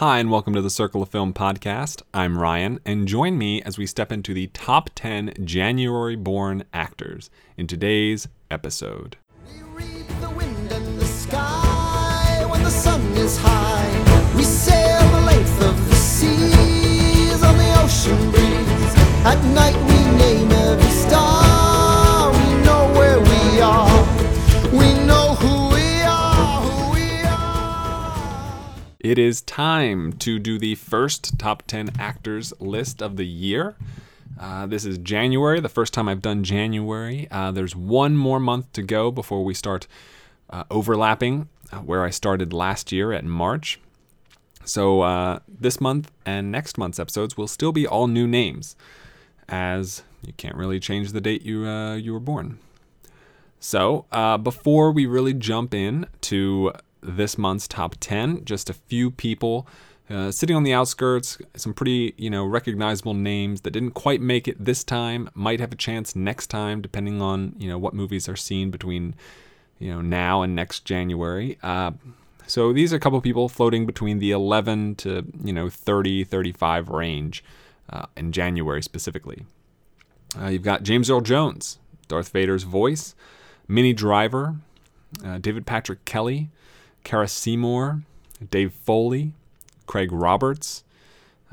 Hi, and welcome to the Circle of Film podcast. I'm Ryan, and join me as we step into the top 10 January born actors in today's episode. We read the wind and the sky when the sun is high. We sail the length of the seas on the ocean breeze. At night we name every star. It is time to do the first top 10 actors list of the year. Uh, this is January, the first time I've done January. Uh, there's one more month to go before we start uh, overlapping uh, where I started last year at March. So uh, this month and next month's episodes will still be all new names, as you can't really change the date you uh, you were born. So, before we really jump in to this month's top 10, just a few people uh, sitting on the outskirts, some pretty, you know, recognizable names that didn't quite make it this time, might have a chance next time, depending on, you know, what movies are seen between, you know, now and next January. Uh, so these are a couple people floating between the 11 to, you know, 30, 35 range uh, in January specifically. Uh, you've got James Earl Jones, Darth Vader's voice, Minnie Driver, uh, David Patrick Kelly, Cara Seymour, Dave Foley, Craig Roberts.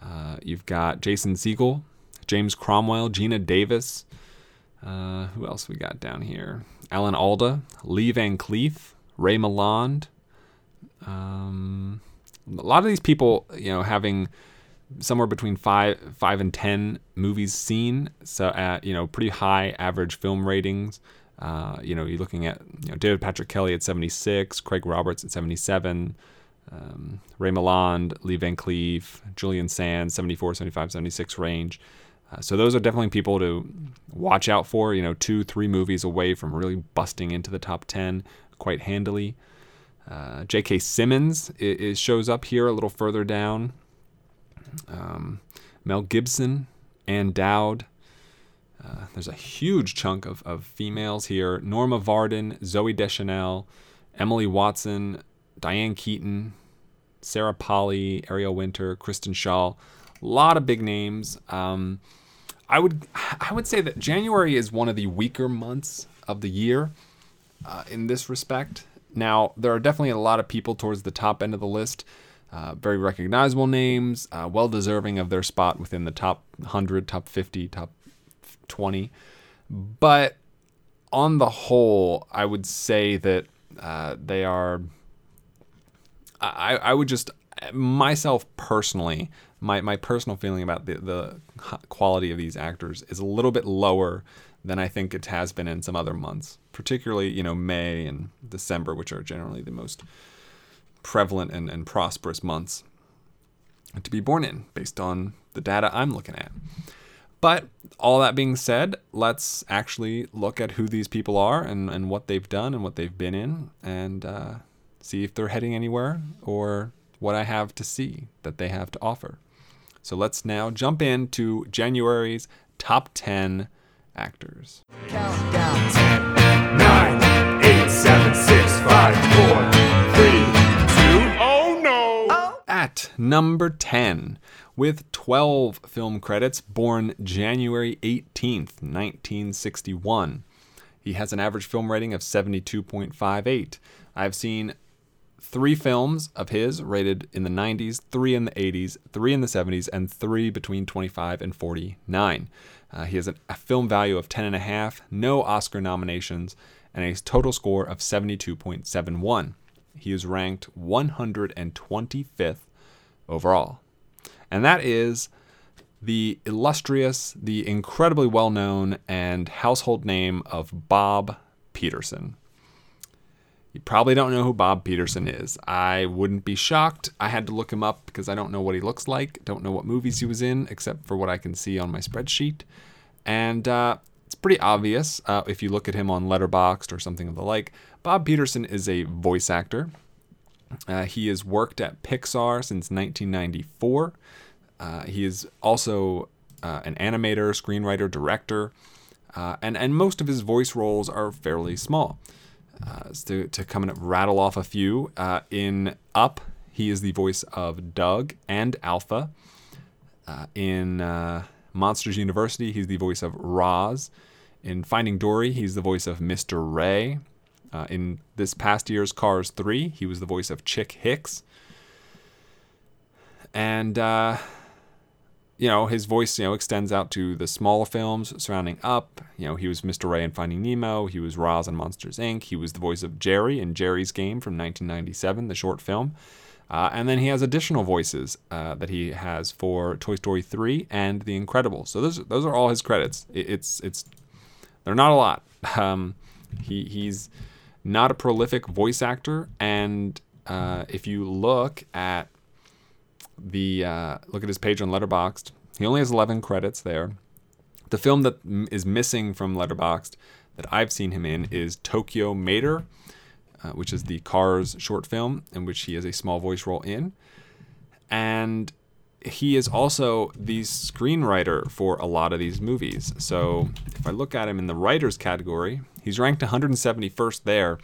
Uh, you've got Jason Segel, James Cromwell, Geena Davis. Uh, who else we got down here? Alan Alda, Lee Van Cleef, Ray Milland. Um, a lot of these people, you know, having somewhere between five five and ten movies seen so at you know pretty high average film ratings uh, you know you're looking at you know david patrick kelly at 76 craig roberts at 77 um, ray milland lee van cleef julian sands 74 75 76 range uh, so those are definitely people to watch out for you know two three movies away from really busting into the top 10 quite handily uh, j.k simmons is, is shows up here a little further down um, Mel Gibson, Ann Dowd. Uh, there's a huge chunk of, of females here. Norma Varden, Zooey Deschanel, Emily Watson, Diane Keaton, Sarah Polley, Ariel Winter, Kristen Schaal. A lot of big names. Um, I would I would say that January is one of the weaker months of the year uh, in this respect. Now there are definitely a lot of people towards the top end of the list uh, very recognizable names, uh, well deserving of their spot within the top 100, top 50, top 20. But on the whole, I would say that uh, they are. I, I would just, myself personally, my, my personal feeling about the, the quality of these actors is a little bit lower than I think it has been in some other months, particularly, you know, May and December, which are generally the most prevalent and, and prosperous months to be born in based on the data I'm looking at. But all that being said, let's actually look at who these people are and, and what they've done and what they've been in and uh, see if they're heading anywhere or what I have to see that they have to offer. So let's now jump into January's top 10 actors. Countdown. 10, nine, eight, seven, six, five, four, three, two. Oh no! At number 10, with 12 film credits, born January 18th, 1961. He has an average film rating of 72.58. I've seen three films of his rated in the 90s, three in the 80s, three in the 70s, and three between 25 and 49. Uh, he has an, a film value of 10.5, no Oscar nominations, and a total score of 72.71. He is ranked 125th overall. And that is the illustrious, the incredibly well known, and household name of Bob Peterson. You probably don't know who Bob Peterson is. I wouldn't be shocked. I had to look him up because I don't know what he looks like, don't know what movies he was in, except for what I can see on my spreadsheet. And uh, it's pretty obvious uh, if you look at him on Letterboxd or something of the like. Bob Peterson is a voice actor. Uh, he has worked at Pixar since 1994. Uh, he is also uh, an animator, screenwriter, director, uh, and and most of his voice roles are fairly small. Uh, to to come and rattle off a few, uh, in Up, he is the voice of Dug and Alpha. In Monsters University, he's the voice of Roz. In Finding Dory, he's the voice of Mr. Ray. Uh, in this past year's Cars 3, he was the voice of Chick Hicks. And, uh, you know, his voice, you know, extends out to the smaller films surrounding Up. You know, he was Mr. Ray in Finding Nemo. He was Roz in Monsters, Inc. He was the voice of Jerry in Geri's Game from 1997, the short film. Uh, and then he has additional voices uh, that he has for Toy Story 3 and The Incredibles. So those those are all his credits. It, it's it's they're not a lot. Um, he he's not a prolific voice actor, and uh, if you look at the uh, look at his page on Letterboxd, he only has 11 credits there. The film that m- is missing from Letterboxd that I've seen him in is Tokyo Mater uh, which is the Cars short film, in which he has a small voice role in. And he is also the screenwriter for a lot of these movies. So if I look at him in the writers category, he's ranked 171st there.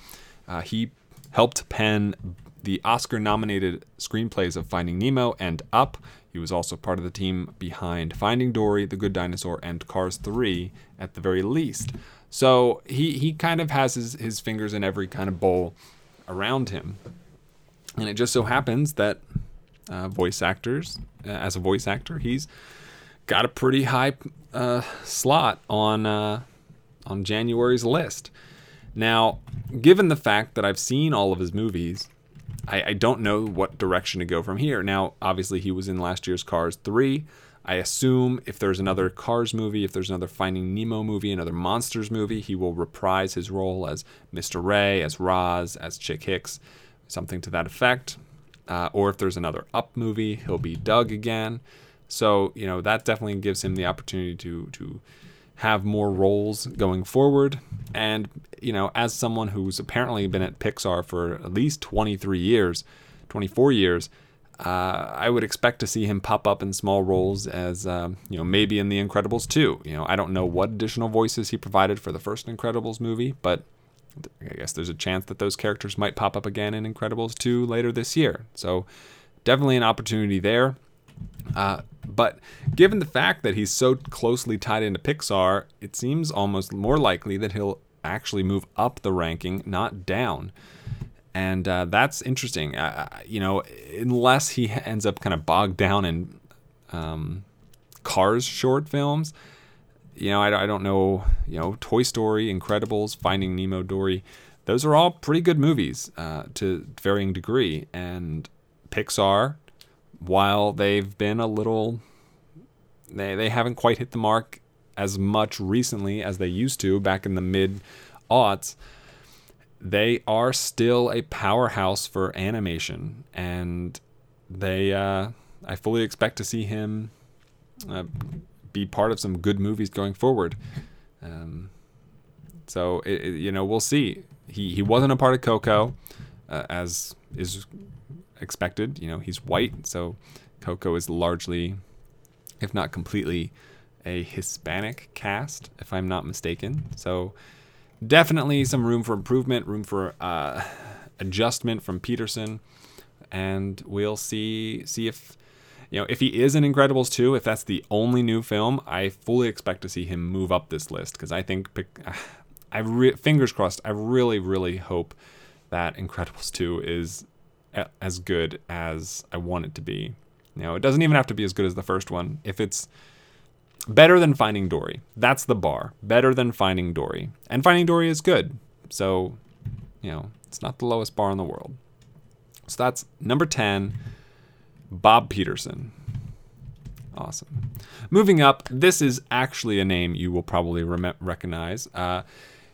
Uh, he helped pen the Oscar nominated screenplays of Finding Nemo and Up. He was also part of the team behind Finding Dory, The Good Dinosaur, and Cars 3 at the very least. So he, he kind of has his, his fingers in every kind of bowl around him. And it just so happens that uh, voice actors, uh, as a voice actor, he's got a pretty high uh, slot on uh, on January's list. Now, given the fact that I've seen all of his movies, I, I don't know what direction to go from here. Now, obviously, he was in last year's Cars 3. I assume if there's another Cars movie, if there's another Finding Nemo movie, another Monsters movie, he will reprise his role as Mr. Ray, as Roz, as Chick Hicks, something to that effect. Uh, or if there's another Up movie, he'll be Dug again. So you know that definitely gives him the opportunity to to have more roles going forward. And you know, as someone who's apparently been at Pixar for at least 23 years, 24 years, uh, I would expect to see him pop up in small roles as, um, you know, maybe in The Incredibles 2. You know, I don't know what additional voices he provided for the first Incredibles movie, but I guess there's a chance that those characters might pop up again in Incredibles 2 later this year. So definitely an opportunity there. Uh, but given the fact that he's so closely tied into Pixar, it seems almost more likely that he'll actually move up the ranking, not down and uh, that's interesting. Uh, you know, unless he ends up kind of bogged down in um, Cars short films, you know, I, I, don't know. You know, Toy Story, Incredibles, Finding Nemo, Dory, those are all pretty good movies uh, to varying degree. And Pixar, while they've been a little, they they haven't quite hit the mark as much recently as they used to back in the mid aughts they are still a powerhouse for animation, and they uh, I fully expect to see him uh, be part of some good movies going forward. Um, so it, it, you know we'll see. He he wasn't a part of Coco, uh, as is expected. You know he's white, so Coco is largely, if not completely, a Hispanic cast, if I'm not mistaken. So definitely some room for improvement, room for uh, adjustment from Peterson, and we'll see see if you know if he is in Incredibles 2, if that's the only new film, I fully expect to see him move up this list because I think I re- fingers crossed. I really really hope that Incredibles 2 is a- as good as I want it to be. You know, it doesn't even have to be as good as the first one. If it's better than Finding Dory. That's the bar. Better than Finding Dory. And Finding Dory is good. So, you know, it's not the lowest bar in the world. So that's number 10, Bob Peterson. Awesome. Moving up, this is actually a name you will probably rem- recognize. Uh,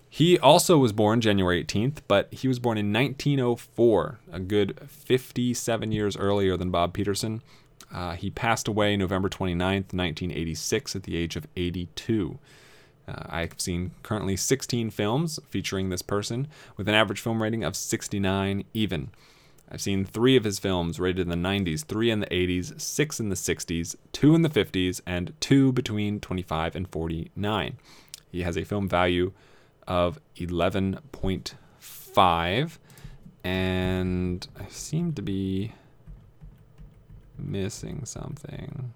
he also was born January 18th, but he was born in 1904, a good 57 years earlier than Bob Peterson. Uh, he passed away November 29th, 1986, at the age of 82. Uh, I've seen currently 16 films featuring this person with an average film rating of 69 even. I've seen three of his films rated in the 90s, three in the 80s, six in the 60s, two in the 50s, and two between 25 and 49. He has a film value of 11.5, and I seem to be missing something.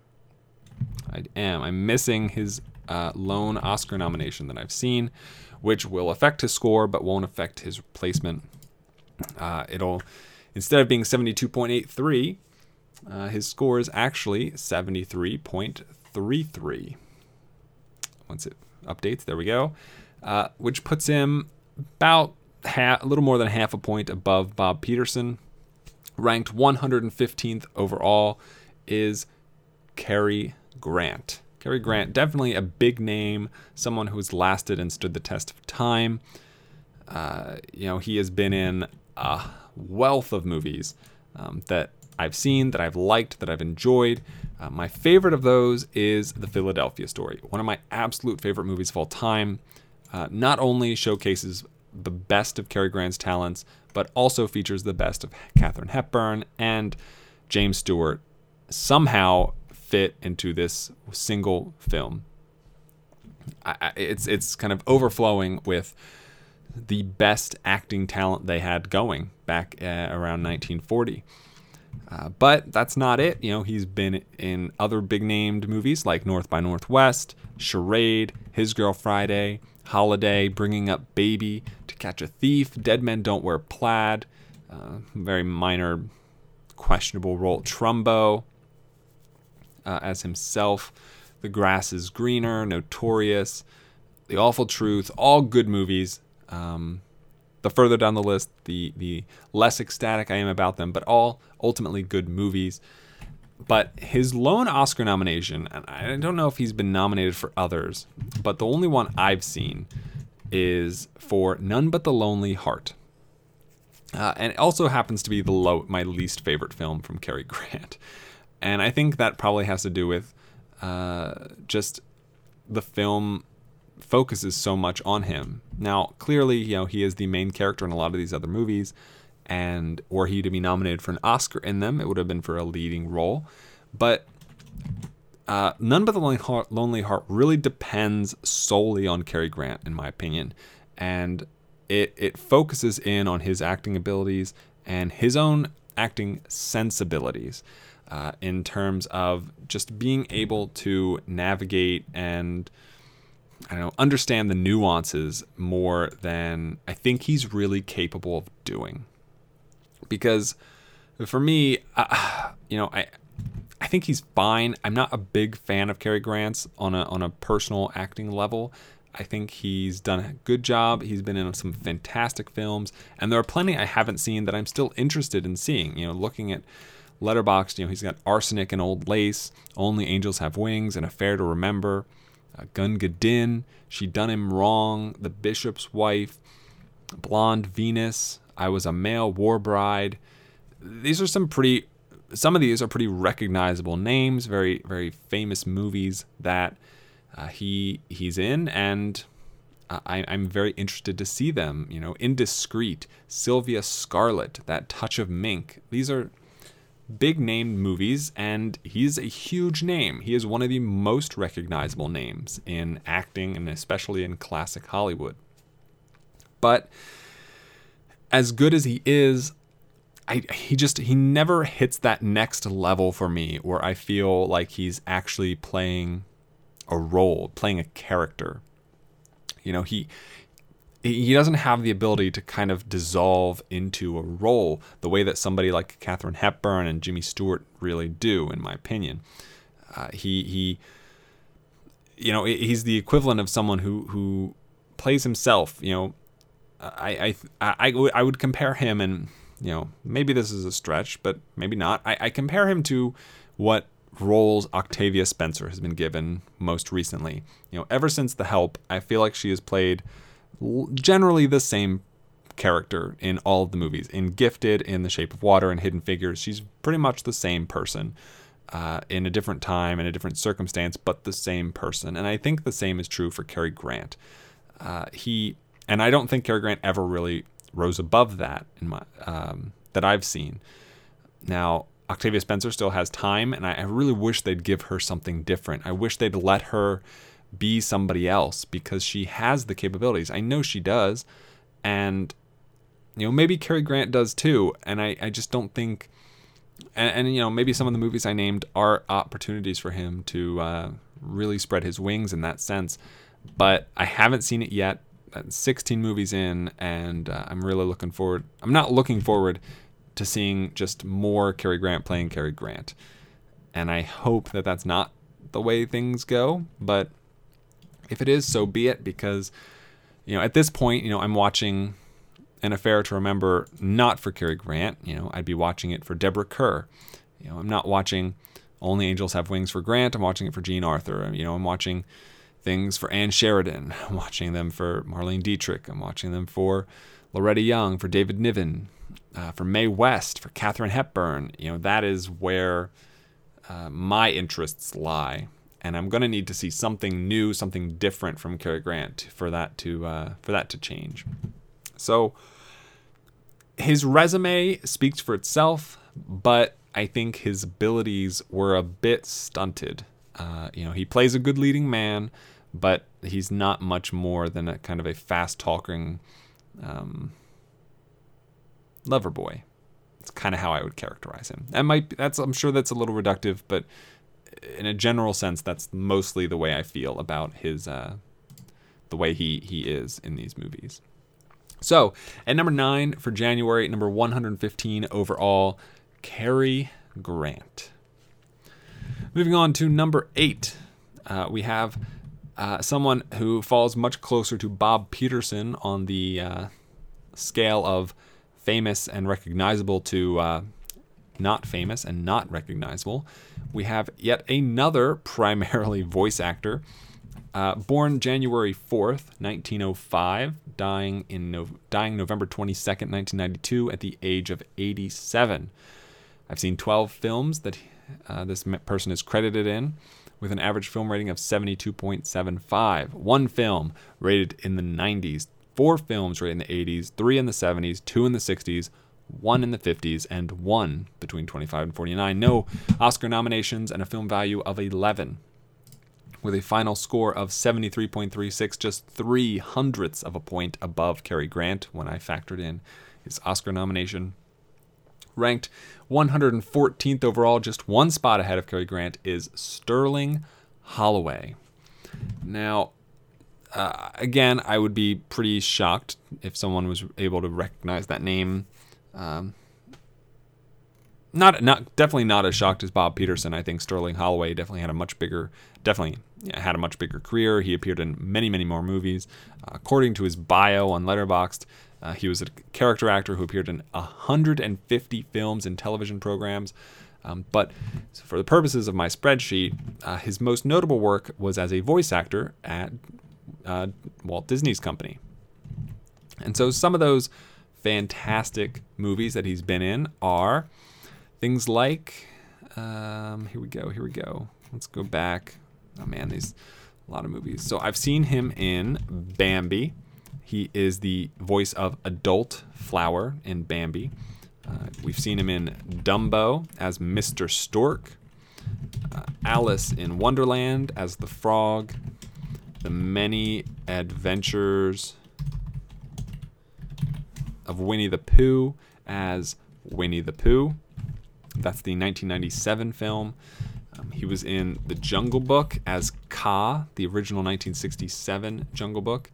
I am. I'm missing his uh, lone Oscar nomination that I've seen, which will affect his score but won't affect his placement. Uh, it'll instead of being 72.83, uh, his score is actually 73.33. Once it updates, there we go, uh, which puts him about a little more than half a point above Bob Peterson. Ranked 115th overall is Cary Grant. Cary Grant, definitely a big name, someone who has lasted and stood the test of time. Uh, you know, he has been in a wealth of movies um, that I've seen, that I've liked, that I've enjoyed. Uh, my favorite of those is The Philadelphia Story, one of my absolute favorite movies of all time. Uh, not only showcases the best of Cary Grant's talents, but also features the best of Katharine Hepburn and James Stewart somehow fit into this single film. I- it's it's kind of overflowing with the best acting talent they had going back uh, around 1940. Uh, but that's not it. You know, he's been in other big named movies like North by Northwest, Charade, His Girl Friday, Holiday, Bringing Up Baby, To Catch a Thief, Dead Men Don't Wear Plaid, uh, very minor, questionable role, Trumbo uh, as himself, The Grass is Greener, Notorious, The Awful Truth, all good movies. Um, the further down the list, the the less ecstatic I am about them, but all ultimately good movies. But his lone Oscar nomination, and I don't know if he's been nominated for others, but the only one I've seen is for None But the Lonely Heart. Uh, and it also happens to be the low, my least favorite film from Cary Grant. And I think that probably has to do with uh, just the film focuses so much on him. Now, clearly, you know, he is the main character in a lot of these other movies, and were he to be nominated for an Oscar in them, it would have been for a leading role. But uh, None But the Lonely Heart, Lonely Heart really depends solely on Cary Grant, in my opinion, and it it focuses in on his acting abilities and his own acting sensibilities. Uh, in terms of just being able to navigate and I don't know, understand the nuances more than I think he's really capable of doing. Because for me, uh, you know, I I think he's fine. I'm not a big fan of Cary Grant's on a on a personal acting level. I think he's done a good job. He's been in some fantastic films, and there are plenty I haven't seen that I'm still interested in seeing. You know, looking at Letterboxd, you know, he's got Arsenic and Old Lace, Only Angels Have Wings, and Affair to Remember, uh, Gun She Done Him Wrong, The Bishop's Wife, Blonde Venus, I Was a Male War Bride. These are some pretty, some of these are pretty recognizable names, very, very famous movies that uh, he he's in, and I, I'm very interested to see them. You know, Indiscreet, Sylvia Scarlett, That Touch of Mink. These are big name movies, and he's a huge name. He is one of the most recognizable names in acting and especially in classic Hollywood. But as good as he is, I, he just he never hits that next level for me where I feel like he's actually playing a role, playing a character. You know, he he doesn't have the ability to kind of dissolve into a role the way that somebody like Katharine Hepburn and Jimmy Stewart really do, in my opinion. Uh, he he, you know, he's the equivalent of someone who who plays himself. You know, I I I, I would- compare him, and you know, maybe this is a stretch, but maybe not. I, I compare him to what roles Octavia Spencer has been given most recently. You know, ever since The Help, I feel like she has played generally the same character in all of the movies. In Gifted, in The Shape of Water, and Hidden Figures, she's pretty much the same person uh, in a different time, in a different circumstance, but the same person. And I think the same is true for Cary Grant. Uh, he and I don't think Cary Grant ever really rose above that in my um, that I've seen. Now, Octavia Spencer still has time, and I, I really wish they'd give her something different. I wish they'd let her be somebody else because she has the capabilities. I know she does, and you know maybe Cary Grant does too. And I, I just don't think and, and you know maybe some of the movies I named are opportunities for him to uh, really spread his wings in that sense. But I haven't seen it yet. I'm 16 movies in, and uh, I'm really looking forward. I'm not looking forward to seeing just more Cary Grant playing Cary Grant, and I hope that that's not the way things go. But if it is, so be it. Because you know, at this point, you know, I'm watching an affair to remember not for Cary Grant. You know, I'd be watching it for Deborah Kerr. You know, I'm not watching Only Angels Have Wings for Grant. I'm watching it for Jean Arthur. You know, I'm watching things for Ann Sheridan. I'm watching them for Marlene Dietrich. I'm watching them for Loretta Young, for David Niven, uh, for Mae West, for Katharine Hepburn. You know, that is where uh, my interests lie. And I'm to need to see something new, something different from Cary Grant for that to uh, for that to change. So his resume speaks for itself, but I think his abilities were a bit stunted. Uh, you know, he plays a good leading man, but he's not much more than a kind of a fast talking um, lover boy. It's kind of how I would characterize him. That might be, that's I'm sure that's a little reductive, but in a general sense, that's mostly the way I feel about his uh, the way he he is in these movies. So, at number nine for January, number 115 overall, Cary Grant. Moving on to number eight, uh, we have uh, someone who falls much closer to Bob Peterson on the uh, scale of famous and recognizable to uh, not famous and not recognizable. We have yet another primarily voice actor uh, born January 4th, 1905, dying in no- dying November 22nd, 1992, at the age of 87. I've seen 12 films that uh, this person is credited in, with an average film rating of 72.75. One film rated in the 90s, four films rated in the 80s, three in the 70s, two in the 60s, one in the 50s, and one between 25 and 49. No Oscar nominations and a film value of 11 with a final score of 73.36, just three hundredths of a point above Cary Grant when I factored in his Oscar nomination. Ranked 114th overall, just one spot ahead of Cary Grant, is Sterling Holloway. Now, uh, again, I would be pretty shocked if someone was able to recognize that name. Um, not not definitely not as shocked as Bob Peterson. I think Sterling Holloway definitely had a much bigger definitely had a much bigger career. He appeared in many many more movies. Uh, according to his bio on Letterboxd, uh, he was a character actor who appeared in 150 films and television programs. Um, but for the purposes of my spreadsheet, uh, his most notable work was as a voice actor at uh, Walt Disney's company. And so some of those fantastic movies that he's been in are things like um, here we go here we go. Let's go back. Oh man these a lot of movies. So i've seen him in bambi. He is the voice of adult flower in bambi. Uh, we've seen him in dumbo as mr stork uh, alice in wonderland as the frog the many adventures of winnie the pooh as winnie the pooh that's the 1997 film. Um, he was in The Jungle Book as Kaa, the original 1967 Jungle Book.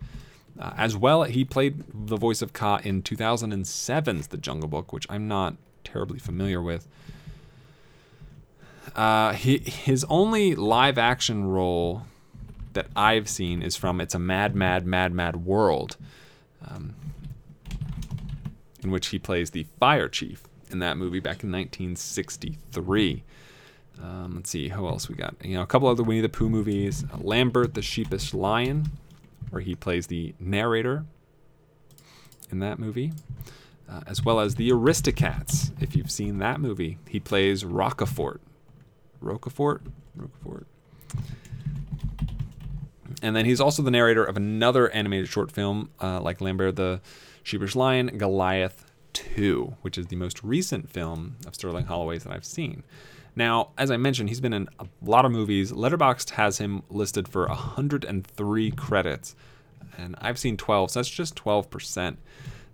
Uh, as well, he played the voice of Kaa in 2007's The Jungle Book, which I'm not terribly familiar with. Uh, he, his only live action role that I've seen is from It's a Mad, Mad, Mad, Mad World, um, in which he plays the fire chief in that movie back in 1963. Um, let's see, who else we got? You know, a couple other Winnie the Pooh movies. Uh, Lambert the Sheepish Lion, where he plays the narrator in that movie, uh, as well as the Aristocats. If you've seen that movie, he plays Roquefort. Roquefort? Roquefort. And then he's also the narrator of another animated short film, uh, like Lambert the Sheepish Lion, Goliath 2, which is the most recent film of Sterling Holloway's that I've seen. Now, as I mentioned, he's been in a lot of movies. Letterboxd has him listed for 103 credits, and I've seen 12, so that's just 12%.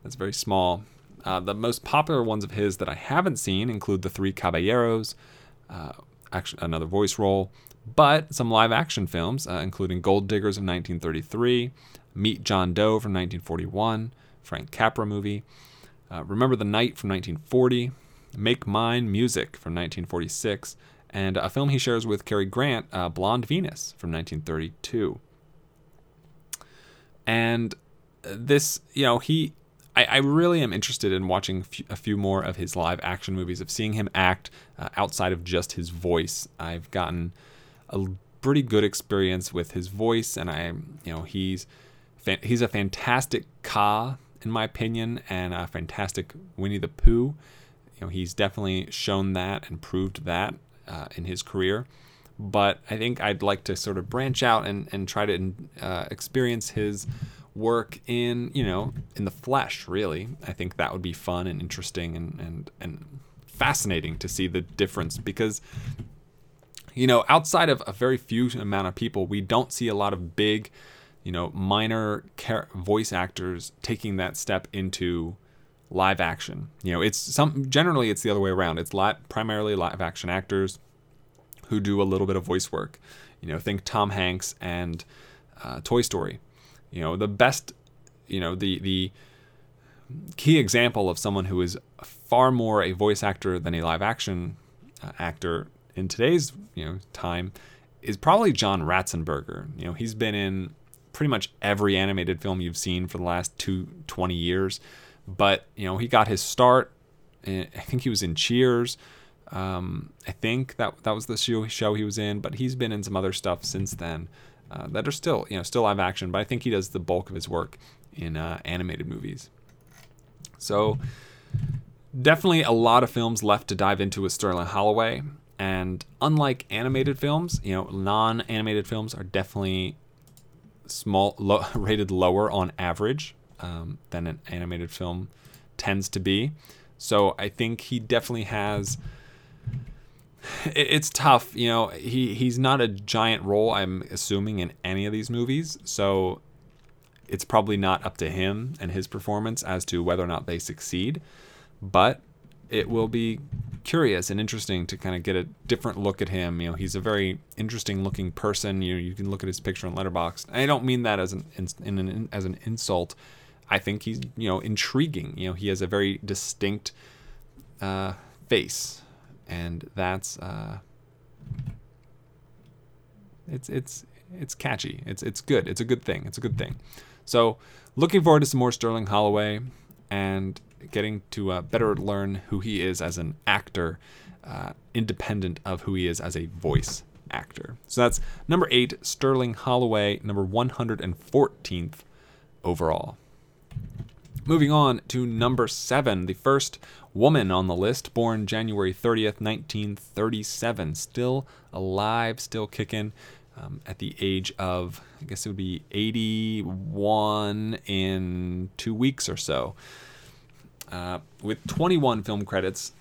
That's very small. Uh, the most popular ones of his that I haven't seen include The Three Caballeros, uh, action, another voice role, but some live action films, uh, including Gold Diggers of 1933, Meet John Doe from 1941, Frank Capra movie, uh, Remember the Night from 1940, Make Mine Music from 1946, and a film he shares with Cary Grant, uh, Blonde Venus from 1932. And this, you know, he, I, I really am interested in watching a few more of his live action movies, of seeing him act uh, outside of just his voice. I've gotten a pretty good experience with his voice, and I, you know, he's he's a fantastic Kaa in my opinion, and a fantastic Winnie the Pooh. You know, he's definitely shown that and proved that uh, in his career. But I think I'd like to sort of branch out and, and try to uh, experience his work in, you know, in the flesh, really. I think that would be fun and interesting and, and, and fascinating to see the difference because you know, outside of a very few amount of people, we don't see a lot of big, you know, minor char- voice actors taking that step into live action. You know, it's some generally it's the other way around. It's li- primarily live action actors who do a little bit of voice work. You know, think Tom Hanks and uh, Toy Story. You know, the best, you know, the the key example of someone who is far more a voice actor than a live action uh, actor in today's you know time is probably John Ratzenberger. You know, he's been in pretty much every animated film you've seen for the last two, 20 years. But, you know, he got his start. I think he was in Cheers. Um, I think that that was the show, show he was in, but he's been in some other stuff since then uh, that are still, you know, still live action. But I think he does the bulk of his work in uh, animated movies. So definitely a lot of films left to dive into with Sterling Holloway. And unlike animated films, you know, non-animated films are definitely small, low, rated lower on average um, than an animated film tends to be. So I think he definitely has. It's tough, you know. He he's not a giant role. I'm assuming in any of these movies, so it's probably not up to him and his performance as to whether or not they succeed. But it will be curious and interesting to kind of get a different look at him. You know, he's a very interesting looking person. You know, you can look at his picture on Letterboxd. I don't mean that as an, in an as an insult. I think he's you know intriguing. You know, he has a very distinct uh, face, and that's uh, it's it's it's catchy. It's it's good. It's a good thing. It's a good thing. So, looking forward to some more Sterling Holloway, and getting to uh, better learn who he is as an actor, uh, independent of who he is as a voice actor. So that's number eight, Sterling Holloway, number 114th overall. Moving on to number seven, the first woman on the list, born January 30th, 1937, still alive, still kicking. Um, at the age of, I guess it would be 81 in two weeks or so. Uh, with 21 film credits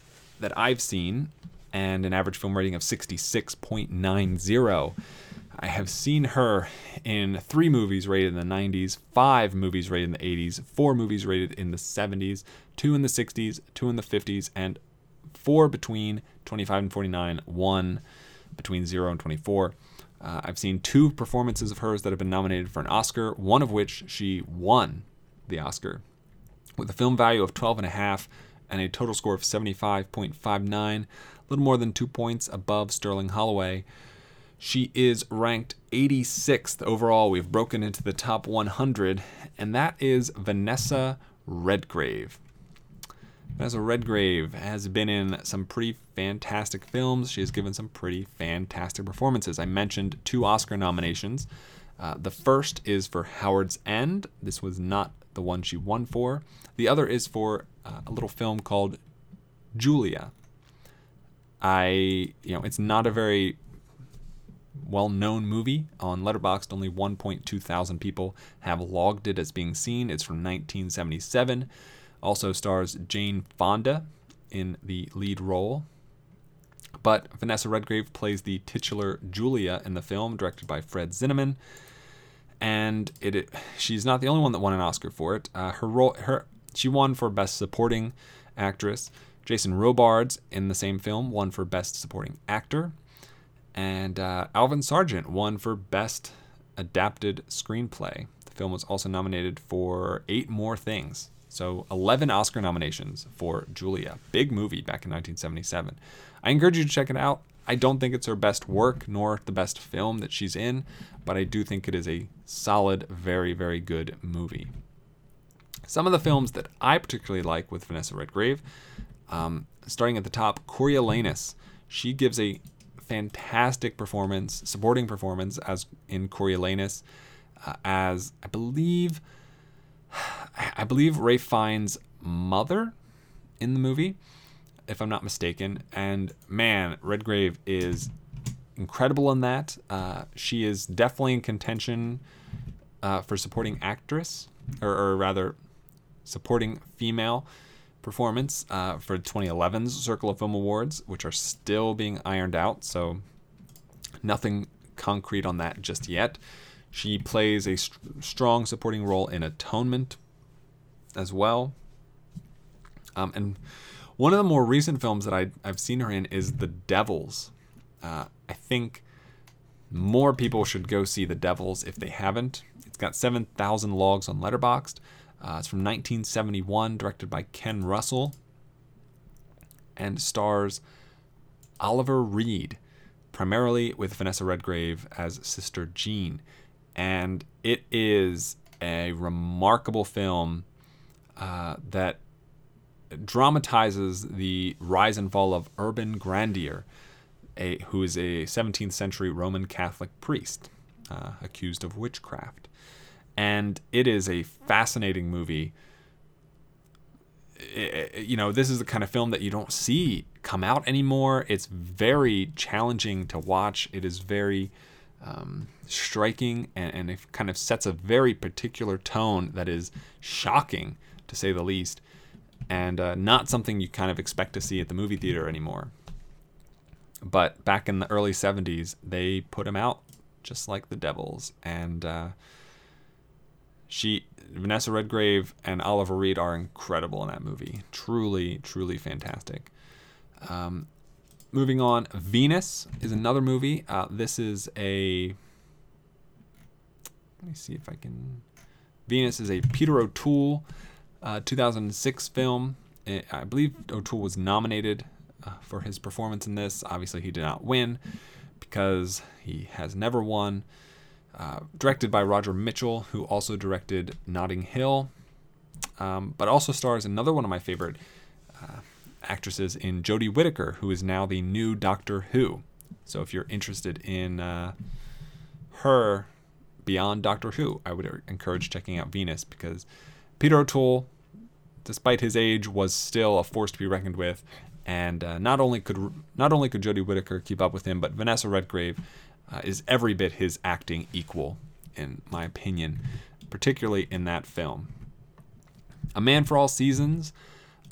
that I've seen and an average film rating of 66.90. I have seen her in three movies rated in the 90s, five movies rated in the 80s, four movies rated in the 70s, two in the 60s, two in the 50s, and four between 25 and 49, one between 0 and 24. Uh, I've seen two performances of hers that have been nominated for an Oscar, one of which she won the Oscar with a film value of 12.5 and a total score of 75.59, a little more than two points above Sterling Holloway. She is ranked 86th overall. We've broken into the top 100, and that is Vanessa Redgrave. Vanessa Redgrave has been in some pretty fantastic films. She has given some pretty fantastic performances. I mentioned two Oscar nominations. Uh, the first is for Howards End. This was not the one she won for. The other is for uh, a little film called Julia. I, you know, it's not a very well-known movie on Letterboxd. Only 1.2 thousand people have logged it as being seen. It's from 1977. Also stars Jane Fonda in the lead role. But Vanessa Redgrave plays the titular Julia in the film, directed by Fred Zinnemann and it, it, she's not the only one that won an Oscar for it. Uh, her role, her she won for Best Supporting Actress. Jason Robards in the same film won for Best Supporting Actor. And uh, Alvin Sargent won for Best Adapted Screenplay. The film was also nominated for eight more things. So 11 Oscar nominations for Julia. Big movie back in 1977. I encourage you to check it out. I don't think it's her best work nor the best film that she's in, but I do think it is a solid, very, very good movie. Some of the films that I particularly like with Vanessa Redgrave, um, starting at the top, Coriolanus. She gives a fantastic performance, supporting performance as in Coriolanus, uh, as I believe, I believe Ralph Fiennes' mother in the movie, if I'm not mistaken. And man, Redgrave is incredible in that. Uh, she is definitely in contention uh, for supporting actress, or, or rather, supporting female performance uh, for 2011's Circle of Film Awards, which are still being ironed out. So nothing concrete on that just yet. She plays a st- strong supporting role in Atonement as well. Um, and one of the more recent films that I, I've seen her in is The Devils. Uh, I think more people should go see The Devils if they haven't. It's got 7,000 logs on Letterboxd. Uh, it's from 1971, directed by Ken Russell, and stars Oliver Reed, primarily with Vanessa Redgrave as Sister Jean. And it is a remarkable film uh, that dramatizes the rise and fall of Urbain Grandier, a, who is a 17th century Roman Catholic priest uh, accused of witchcraft and it is a fascinating movie. It, you know, this is the kind of film that you don't see come out anymore. It's very challenging to watch. It is very um, striking, and, and it kind of sets a very particular tone that is shocking, to say the least, and uh, not something you kind of expect to see at the movie theater anymore. But back in the early 70s, they put him out just like the Devils, and uh, she Vanessa Redgrave and Oliver Reed are incredible in that movie. Truly, truly fantastic. Um, moving on, Venus is another movie. Uh, this is a. Let me see if I can. Venus is a Peter O'Toole, uh, 2006 film. I believe O'Toole was nominated uh, for his performance in this. Obviously, he did not win because he has never won. Uh, directed by Roger Michell, who also directed Notting Hill, um, but also stars another one of my favorite uh, actresses in Jodie Whittaker, who is now the new Doctor Who. So if you're interested in uh, her beyond Doctor Who, I would encourage checking out Venus because Peter O'Toole, despite his age, was still a force to be reckoned with. And uh, not only could not only could Jodie Whittaker keep up with him, but Vanessa Redgrave uh, is every bit his acting equal, in my opinion, particularly in that film. A Man for All Seasons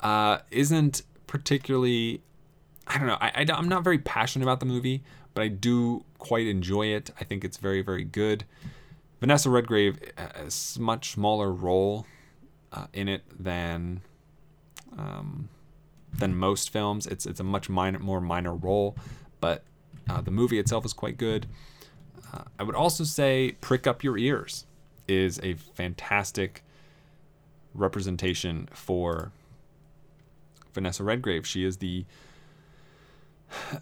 uh, isn't particularly, I don't know, I, I, I'm not very passionate about the movie, but I do quite enjoy it. I think it's very, very good. Vanessa Redgrave has a much smaller role uh, in it than um, than most films. It's it's a much minor, more minor role, but uh, the movie itself is quite good. Uh, I would also say Prick Up Your Ears is a fantastic representation for Vanessa Redgrave. She is the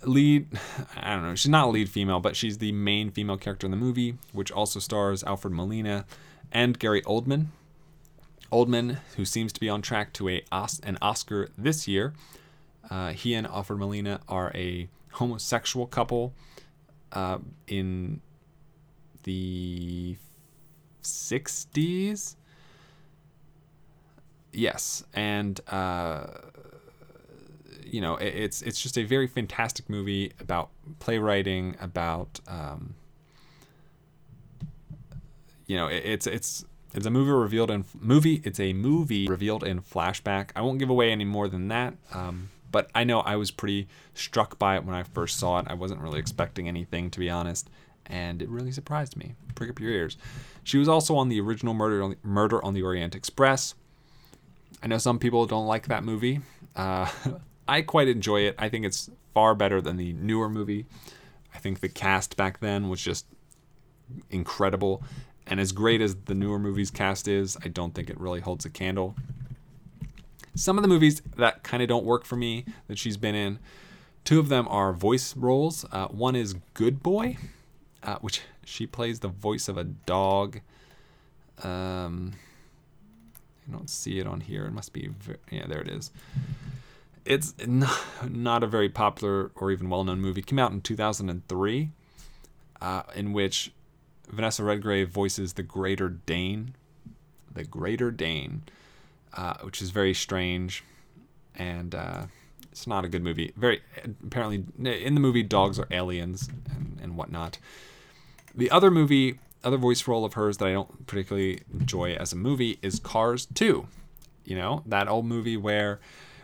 lead, I don't know, she's not a lead female, but she's the main female character in the movie, which also stars Alfred Molina and Gary Oldman. Oldman, who seems to be on track to a an Oscar this year, uh, he and Alfred Molina are a homosexual couple uh, in the 60s. Yes, and uh, you know it, it's it's just a very fantastic movie about playwriting, about um, you know it, it's it's it's a movie revealed in movie. It's a movie revealed in flashback. I won't give away any more than that. Um, but I know I was pretty struck by it when I first saw it. I wasn't really expecting anything, to be honest, and it really surprised me. Prick up your ears. She was also on the original Murder on the, Murder on the Orient Express. I know some people don't like that movie. Uh, I quite enjoy it. I think it's far better than the newer movie. I think the cast back then was just incredible. And as great as the newer movie's cast is, I don't think it really holds a candle. Some of the movies that kind of don't work for me that she's been in, two of them are voice roles. Uh, one is Good Boy, uh, which she plays the voice of a dog. Um, I don't see it on here. It must be, ve- yeah, there it is. It's not a very popular or even well known movie. It came out in 2003, uh, in which Vanessa Redgrave voices the Greater Dane. The Greater Dane, uh, which is very strange. And uh, it's not a good movie. Very, apparently, in the movie, dogs are aliens and, and whatnot. The other movie, other voice role of hers that I don't particularly enjoy as a movie is Cars 2. You know, that old movie where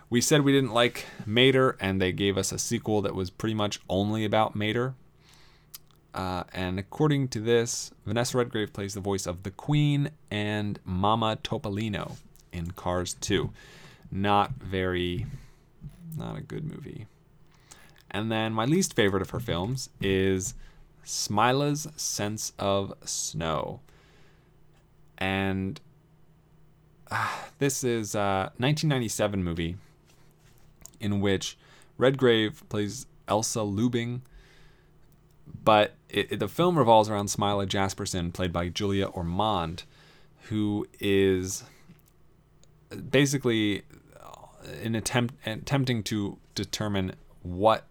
we said we didn't like Mater and they gave us a sequel that was pretty much only about Mater. Uh, and according to this, Vanessa Redgrave plays the voice of the Queen and Mama Topolino in Cars 2. Not very, not a good movie. And then my least favorite of her films is Smilla's Sense of Snow. And uh, this is a 1997 movie in which Redgrave plays Elsa Lubing, but it, it- the film revolves around Smilla Jaspersen, played by Julia Ormond, who is basically in attempt attempting to determine what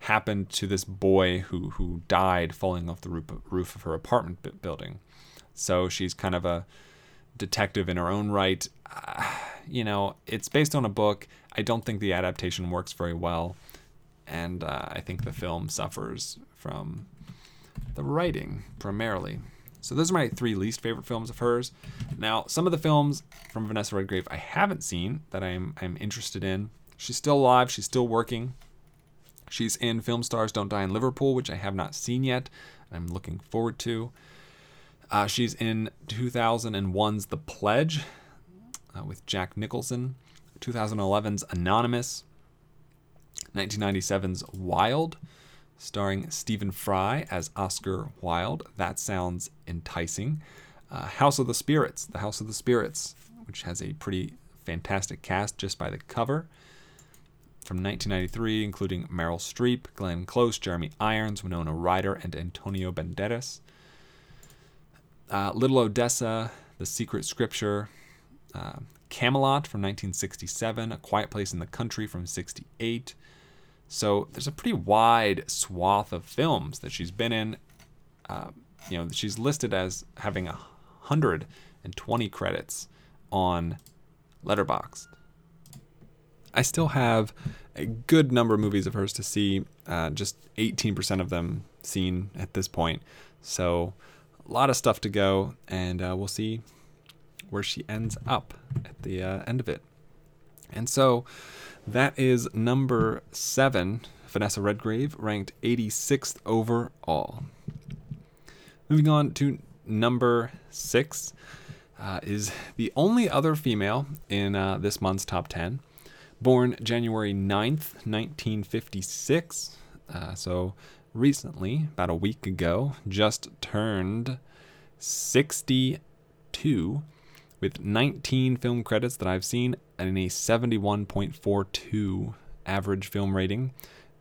happened to this boy who who died falling off the roof, roof of her apartment building. So she's kind of a detective in her own right. Uh, you know, it's based on a book. I don't think the adaptation works very well, and uh, I think the film suffers from the writing primarily. So those are my three least favorite films of hers. Now, some of the films from Vanessa Redgrave I haven't seen that I'm I'm interested in. She's still alive. She's still working. She's in Film Stars Don't Die in Liverpool, which I have not seen yet. I'm looking forward to. Uh, she's in 2001's The Pledge uh, with Jack Nicholson, 2011's Anonymous, 1997's Wilde, starring Stephen Fry as Oscar Wilde. That sounds enticing. Uh, House of the Spirits, The House of the Spirits, which has a pretty fantastic cast just by the cover from 1993, including Meryl Streep, Glenn Close, Jeremy Irons, Winona Ryder, and Antonio Banderas. Uh, Little Odessa, The Secret Scripture, uh, Camelot from 1967, A Quiet Place in the Country from 68. So there's a pretty wide swath of films that she's been in. Uh, you know, she's listed as having 120 credits on Letterboxd. I still have a good number of movies of hers to see, uh, just 18% of them seen at this point. So a lot of stuff to go, and uh, we'll see where she ends up at the uh, end of it. And so that is number seven, Vanessa Redgrave, ranked 86th overall. Moving on to number six uh, is the only other female in uh, this month's top 10. Born January 9th, 1956. Uh, so recently, about a week ago, just turned 62 with 19 film credits that I've seen and a 71.42 average film rating.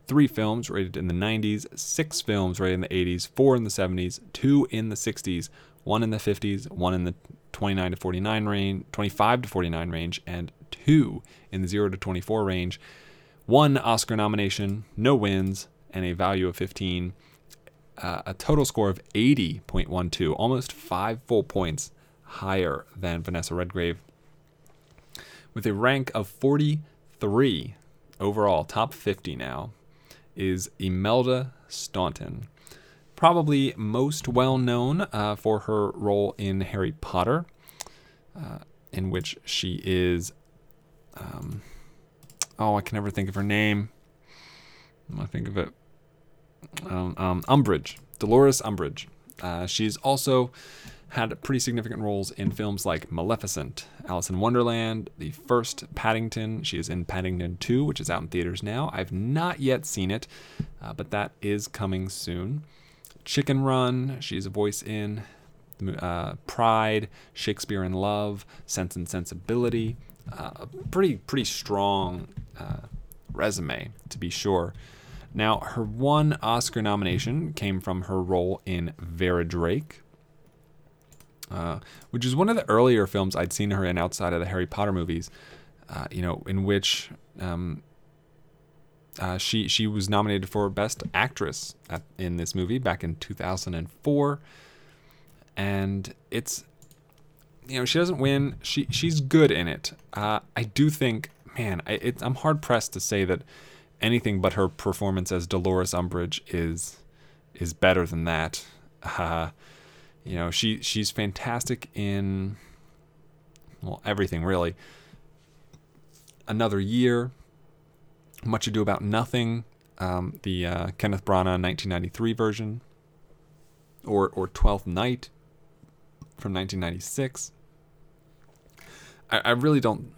Three films rated in the 90s, six films rated in the 80s, four in the 70s, two in the 60s, one in the 50s, one in the 29 to 49 range, 25 to 49 range, and two in the 0 to 24 range. One Oscar nomination, no wins, and a value of 15. Uh, a total score of 80.12, almost five full points higher than Vanessa Redgrave, with a rank of 43 overall, top 50 now, is Imelda Staunton. Probably most well known uh, for her role in Harry Potter, uh, in which she is. Um, oh, I can never think of her name. I think of it. Um, um, Umbridge, Dolores Umbridge. Uh, she's also had pretty significant roles in films like Maleficent, Alice in Wonderland, the first Paddington. She is in Paddington 2, which is out in theaters now. I've not yet seen it, uh, but that is coming soon. Chicken Run, she's a voice in uh, Pride, Shakespeare in Love, Sense and Sensibility. Uh, a pretty pretty strong uh, resume to be sure. Now, her one Oscar nomination came from her role in Vera Drake, uh, which is one of the earlier films I'd seen her in outside of the Harry Potter movies. Uh, you know, in which um, uh, she she was nominated for Best Actress at, in this movie back in 2004, and it's you know she doesn't win. She she's good in it. Uh, I do think, man, I, I'm hard pressed to say that anything but her performance as Dolores Umbridge is is better than that. You know, she she's fantastic in well everything really. Another year, much Ado About Nothing, um, the uh, Kenneth Branagh 1993 version, or or Twelfth Night from 1996. I, I really don't.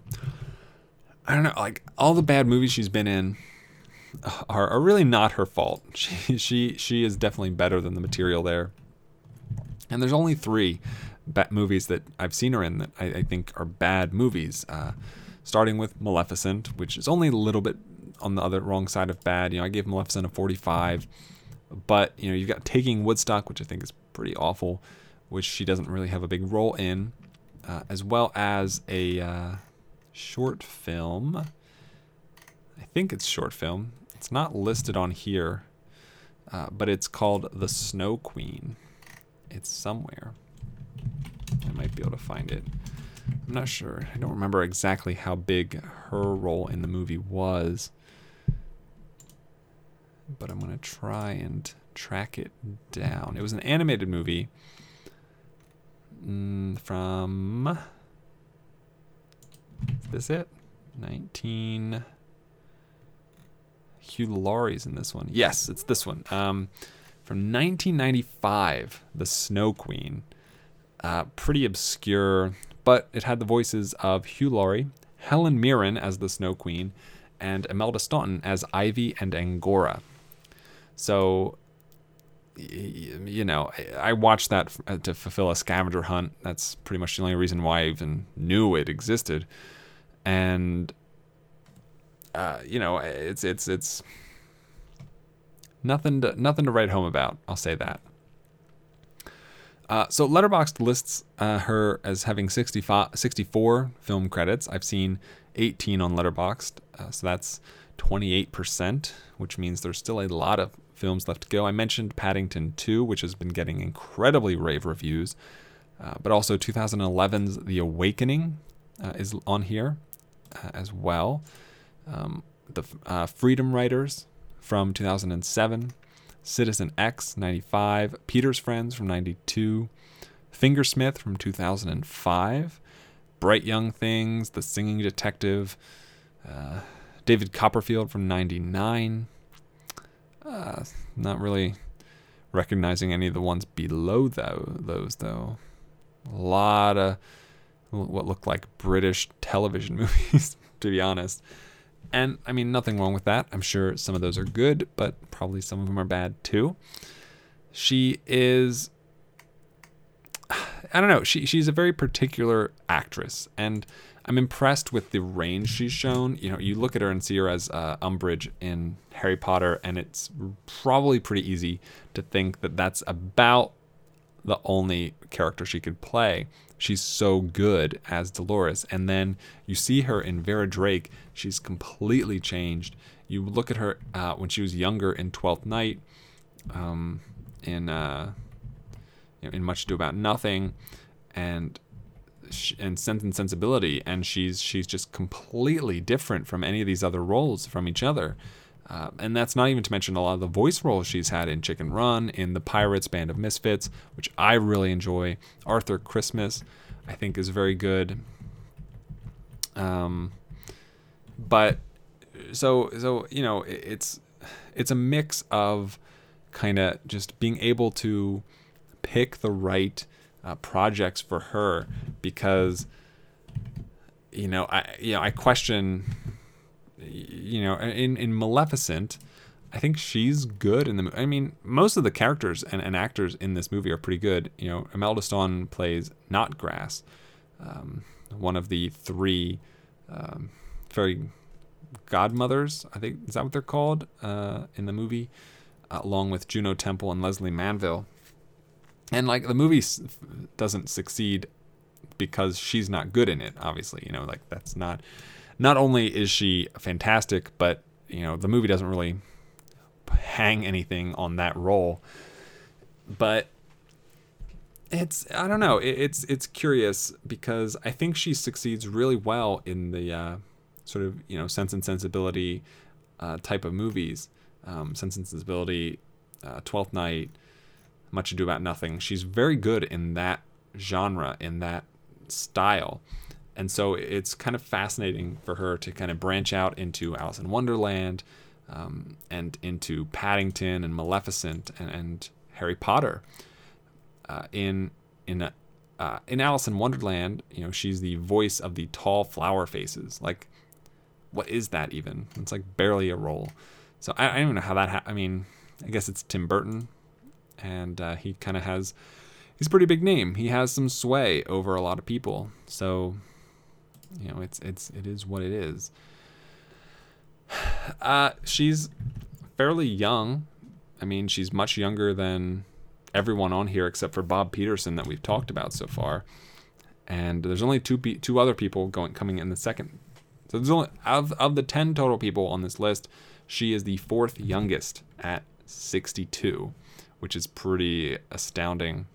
I don't know. Like all the bad movies she's been in are, are really not her fault. She she she is definitely better than the material there. And there's only three movies that I've seen her in that I, I think are bad movies. Uh, starting with Maleficent, which is only a little bit on the other wrong side of bad. You know, I gave Maleficent a 45, but you know, you've got Taking Woodstock, which I think is pretty awful, which she doesn't really have a big role in, uh, as well as a uh, short film. I think it's short film. It's not listed on here, uh, but it's called The Snow Queen. It's somewhere. I might be able to find it. I'm not sure. I don't remember exactly how big her role in the movie was but I'm going to try and track it down. It was an animated movie mm, from. Is this it? 19. Hugh Laurie's in this one. Yes, it's this one. Um, from 1995, The Snow Queen. Uh, pretty obscure, but it had the voices of Hugh Laurie, Helen Mirren as the Snow Queen, and Imelda Staunton as Ivy and Angora. So, you know, I watched that uh, to fulfill a scavenger hunt. That's pretty much the only reason why I even knew it existed. And, uh, you know, it's it's it's nothing to nothing to write home about. I'll say that. Uh, so Letterboxd lists uh, her as having 65, 64 film credits. I've seen 18 on Letterboxd, uh, so that's 28%, which means there's still a lot of films left to go. I mentioned Paddington 2, which has been getting incredibly rave reviews, uh, but also 2011's The Awakening uh, is on here uh, as well. Um, the Freedom Writers from 2007, Citizen X 95, Peter's Friends from 92, Fingersmith from 2005, Bright Young Things, The Singing Detective, uh, David Copperfield from 99, uh, not really recognizing any of the ones below though, those though. A lot of what looked like British television movies, to be honest. And I mean, nothing wrong with that. I'm sure some of those are good, but probably some of them are bad too. She is I don't know, she she's a very particular actress and I'm impressed with the range she's shown. You know, you look at her and see her as uh, Umbridge in Harry Potter, and it's probably pretty easy to think that that's about the only character she could play. She's so good as Dolores. And then you see her in Vera Drake, she's completely changed. You look at her uh, when she was younger in Twelfth Night, um, in uh, in Much Ado About Nothing, and and Sense and Sensibility, and she's she's just completely different from any of these other roles from each other. Uh, and that's not even to mention a lot of the voice roles she's had in Chicken Run, in The Pirates, Band of Misfits, which I really enjoy. Arthur Christmas, I think, is very good. Um, but so so you know, it's it's a mix of kind of just being able to pick the right uh, projects for her because you know I you know I question you know in in Maleficent I think she's good in the. I mean, most of the characters and, and actors in this movie are pretty good. You know, Imelda Staunton plays Knotgrass, um, one of the three um, fairy godmothers. I think is that what they're called uh, in the movie, uh, along with Juno Temple and Lesley Manville. And like the movie s- doesn't succeed because she's not good in it. Obviously, you know, like that's not. Not only is she fantastic, but you know the movie doesn't really hang anything on that role. But it's I don't know. It, it's it's curious because I think she succeeds really well in the uh, sort of you know Sense and Sensibility uh, type of movies. Um, Sense and Sensibility, uh, Twelfth Night, Much Ado About Nothing. She's very good in that genre, in that style. And so it's kind of fascinating for her to kind of branch out into Alice in Wonderland um, and into Paddington and Maleficent and, and Harry Potter. Uh, in in a, uh, in Alice in Wonderland, you know, she's the voice of the tall flower faces. Like, what is that even? It's like barely a role. So I, I don't even know how that. Ha- I mean, I guess it's Tim Burton, and uh, he kind of has. He's a pretty big name. He has some sway over a lot of people. So, you know, it's it's it is what it is. Uh, she's fairly young. I mean, she's much younger than everyone on here except for Bob Peterson that we've talked about so far. And there's only two pe- two other people going coming in the second. So there's only of of the 10 total people on this list, she is the fourth youngest at 62, which is pretty astounding.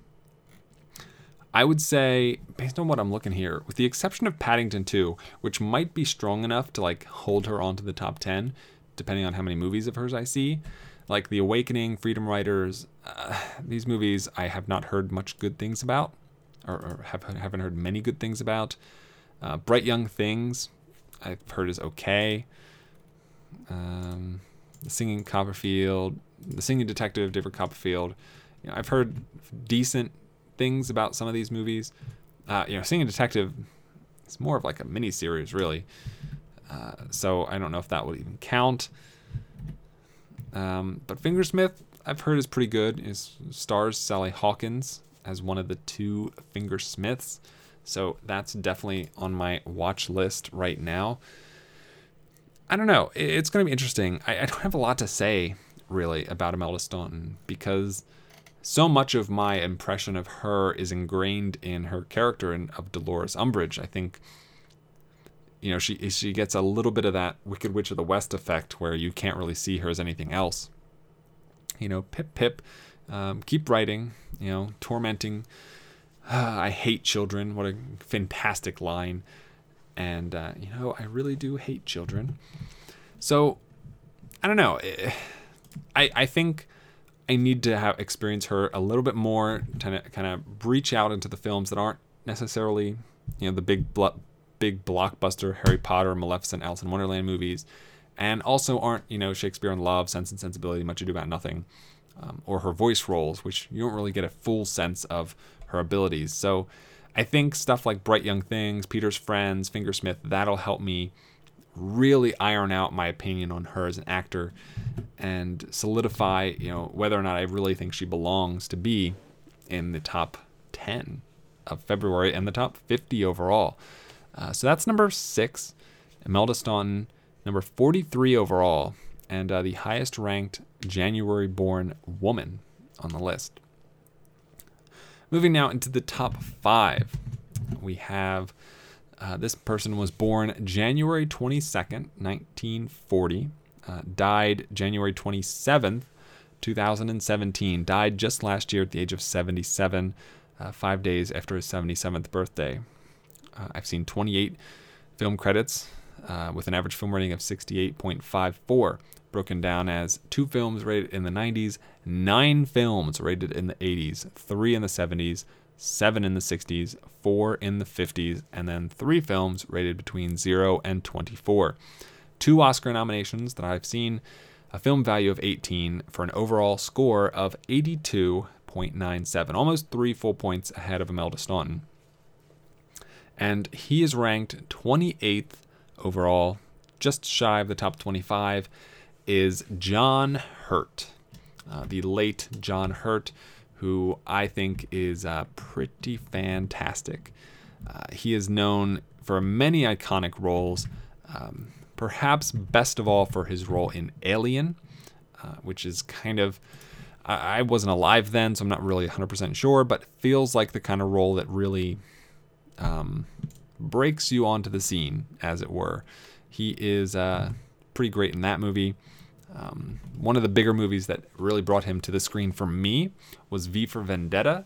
I would say, based on what I'm looking here, with the exception of Paddington 2, which might be strong enough to like hold her onto the top 10, depending on how many movies of hers I see, like The Awakening, Freedom Writers, uh, these movies I have not heard much good things about, or, or have, haven't heard many good things about. Uh, Bright Young Things, I've heard is okay. Um, the Singing Copperfield, The Singing Detective, David Copperfield. You know, I've heard decent things about some of these movies. Uh, you know, Singing Detective, it's more of like a mini series, really. Uh, so I don't know if that would even count. Um, but Fingersmith, I've heard is pretty good. It stars Sally Hawkins as one of the two Fingersmiths. So that's definitely on my watch list right now. I don't know. It's going to be interesting. I, I don't have a lot to say really about Imelda Staunton because so much of my impression of her is ingrained in her character and of Dolores Umbridge. I think you know she she gets a little bit of that Wicked Witch of the West effect where you can't really see her as anything else. You know, pip pip, um, keep writing. You know, tormenting. I hate children. What a fantastic line. And uh, you know, I really do hate children. So I don't know. I I think I need to have experience her a little bit more, to kind of reach out into the films that aren't necessarily, you know, the big blo- big blockbuster Harry Potter, Maleficent, Alice in Wonderland movies, and also aren't you know Shakespeare in Love, Sense and Sensibility, Much Ado About Nothing, um, or her voice roles, which you don't really get a full sense of her abilities. So I think stuff like Bright Young Things, Peter's Friends, Fingersmith, that'll help me really iron out my opinion on her as an actor and solidify, you know, whether or not I really think she belongs to be in the top 10 of February and the top 50 overall. Uh, so that's number six, Imelda Staunton, number 43 overall, and uh, the highest ranked January born woman on the list. Moving now into the top five, we have uh, this person was born January 22nd, 1940, uh, died January 27th, 2017, died just last year at the age of 77, uh, five days after his 77th birthday. Uh, I've seen 28 film credits uh, with an average film rating of 68.54, broken down as two films rated in the 90s, nine films rated in the 80s, three in the 70s, seven in the 60s, four in the 50s, and then three films rated between 0 and 24. Two Oscar nominations that I've seen, a film value of 18 for an overall score of 82.97, almost three full points ahead of Imelda Staunton. And he is ranked 28th overall, just shy of the top 25, is John Hurt, uh, the late John Hurt, who I think is uh, pretty fantastic. Uh, he is known for many iconic roles, um, perhaps best of all for his role in Alien, uh, which is kind of. I I wasn't alive then, so I'm not really 100% sure, but feels like the kind of role that really um, breaks you onto the scene, as it were. He is uh, pretty great in that movie. Um, one of the bigger movies that really brought him to the screen for me was V for Vendetta.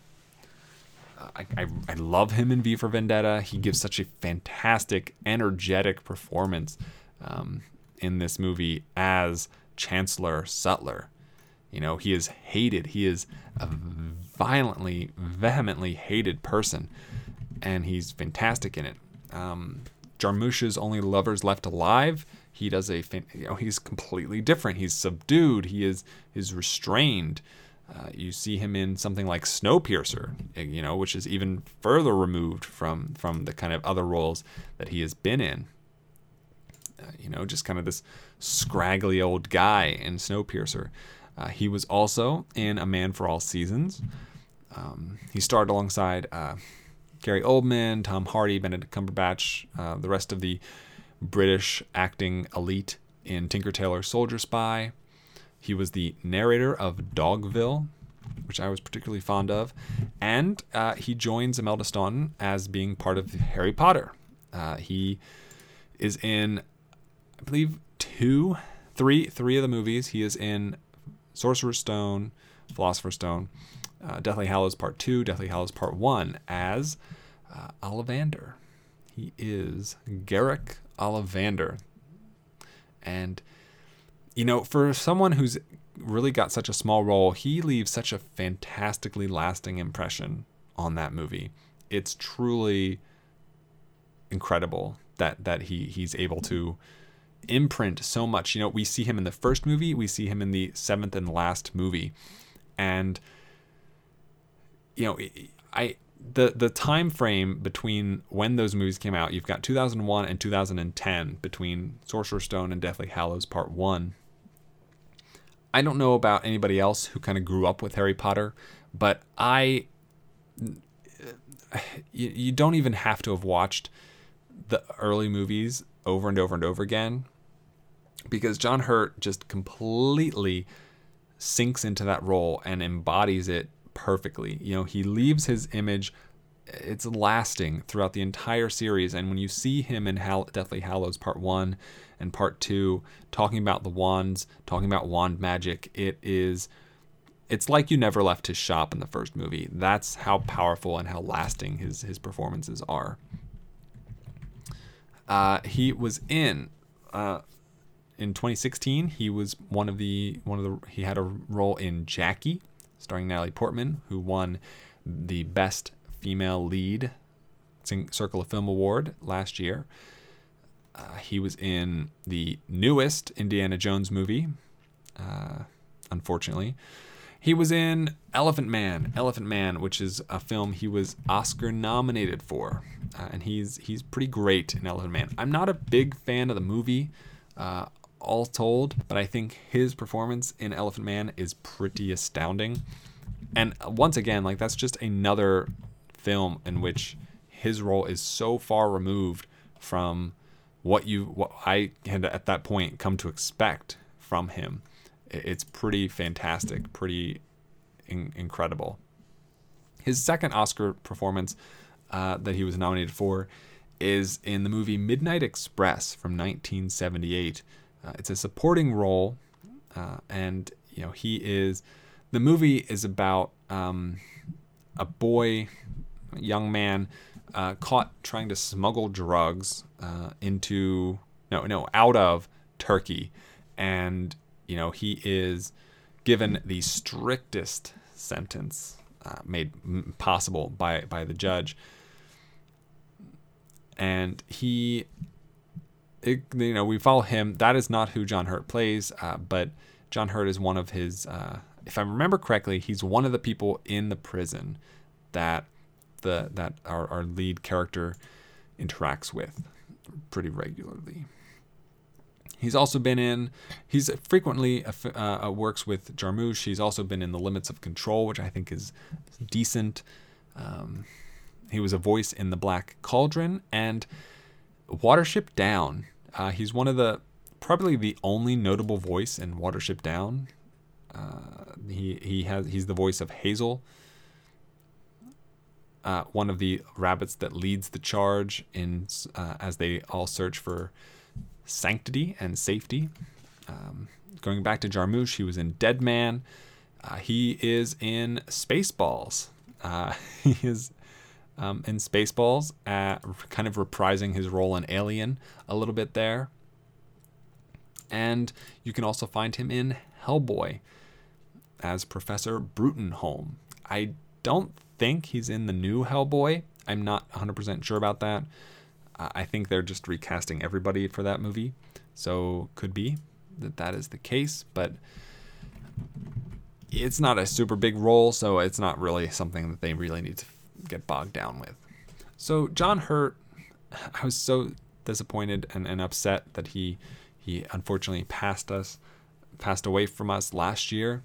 Uh, I, I, I love him in V for Vendetta. He gives such a fantastic, energetic performance um, in this movie as Chancellor Sutler. You know, he is hated. He is a violently, vehemently hated person, and he's fantastic in it. Um, Jarmusch's Only Lovers Left Alive. He does a, you know, he's completely different. He's subdued. He is is restrained. Uh, you see him in something like Snowpiercer, eh, you know, which is even further removed from from the kind of other roles that he has been in. Uh, you know, just kind of this scraggly old guy in Snowpiercer. Uh, he was also in A Man for All Seasons. Um, he starred alongside uh, Gary Oldman, Tom Hardy, Benedict Cumberbatch, uh, the rest of the British acting elite in Tinker Tailor Soldier Spy. He was the narrator of Dogville, which I was particularly fond of. And uh, he joins Imelda Staunton as being part of Harry Potter. Uh, he is in, I believe, two, three, three of the movies. He is in Sorcerer's Stone, Philosopher's Stone, uh, Deathly Hallows Part 2, Deathly Hallows Part 1 as uh, Ollivander. He is Garrick Ollivander. And, you know, for someone who's really got such a small role, he leaves such a fantastically lasting impression on that movie. It's truly incredible that that he he's able to imprint so much. You know, we see him in the first movie, we see him in the seventh and last movie, and you know, I the the time frame between when those movies came out, you've got 2001 and 2010 between Sorcerer's Stone and Deathly Hallows Part One. I don't know about anybody else who kind of grew up with Harry Potter, but I you, you don't even have to have watched the early movies over and over and over again because John Hurt just completely sinks into that role and embodies it perfectly. You know, he leaves his image it's lasting throughout the entire series and when you see him in Hall- Deathly Hallows part 1 and part 2 talking about the wands, talking about wand magic, it is it's like you never left his shop in the first movie. That's how powerful and how lasting his his performances are. Uh, he was in uh, in 2016. He was one of the one of the he had a role in Jackie, starring Natalie Portman, who won the best female lead Circle of Film Award last year. Uh, he was in the newest Indiana Jones movie, uh, unfortunately. He was in Elephant Man, Elephant Man, which is a film he was Oscar nominated for, uh, and he's he's pretty great in Elephant Man. I'm not a big fan of the movie, uh, all told, but I think his performance in Elephant Man is pretty astounding. And once again, like that's just another film in which his role is so far removed from what you what I had at that point come to expect from him. It's pretty fantastic, pretty in- incredible. His second Oscar performance uh, that he was nominated for is in the movie Midnight Express from 1978. Uh, it's a supporting role, uh, and you know he is. The movie is about um, a boy, a young man, uh, caught trying to smuggle drugs uh, into no no out of Turkey, and you know he is given the strictest sentence uh, made possible by by the judge, and he. It, you know, we follow him. That is not who John Hurt plays, uh, but John Hurt is one of his uh, if I remember correctly, he's one of the people in the prison that the that our, our lead character interacts with pretty regularly. He's also been in. He's frequently uh, uh, works with Jarmusch. He's also been in The Limits of Control, which I think is decent. Um, he was a voice in The Black Cauldron and Watership Down. Uh, he's one of the probably the only notable voice in Watership Down. Uh, he he has he's the voice of Hazel, uh, one of the rabbits that leads the charge in uh, as they all search for sanctity and safety. Um, going back to Jarmusch, he was in Dead Man. Uh, he is in Spaceballs. Uh, he is um, in Spaceballs, kind of reprising his role in Alien a little bit there. And you can also find him in Hellboy as Professor Bruttenholm. I don't think he's in the new Hellboy. I'm not 100% sure about that. I think they're just recasting everybody for that movie. So could be that that is the case, but it's not a super big role, so it's not really something that they really need to get bogged down with. So John Hurt, I was so disappointed and, and upset that he he unfortunately passed us, passed away from us last year.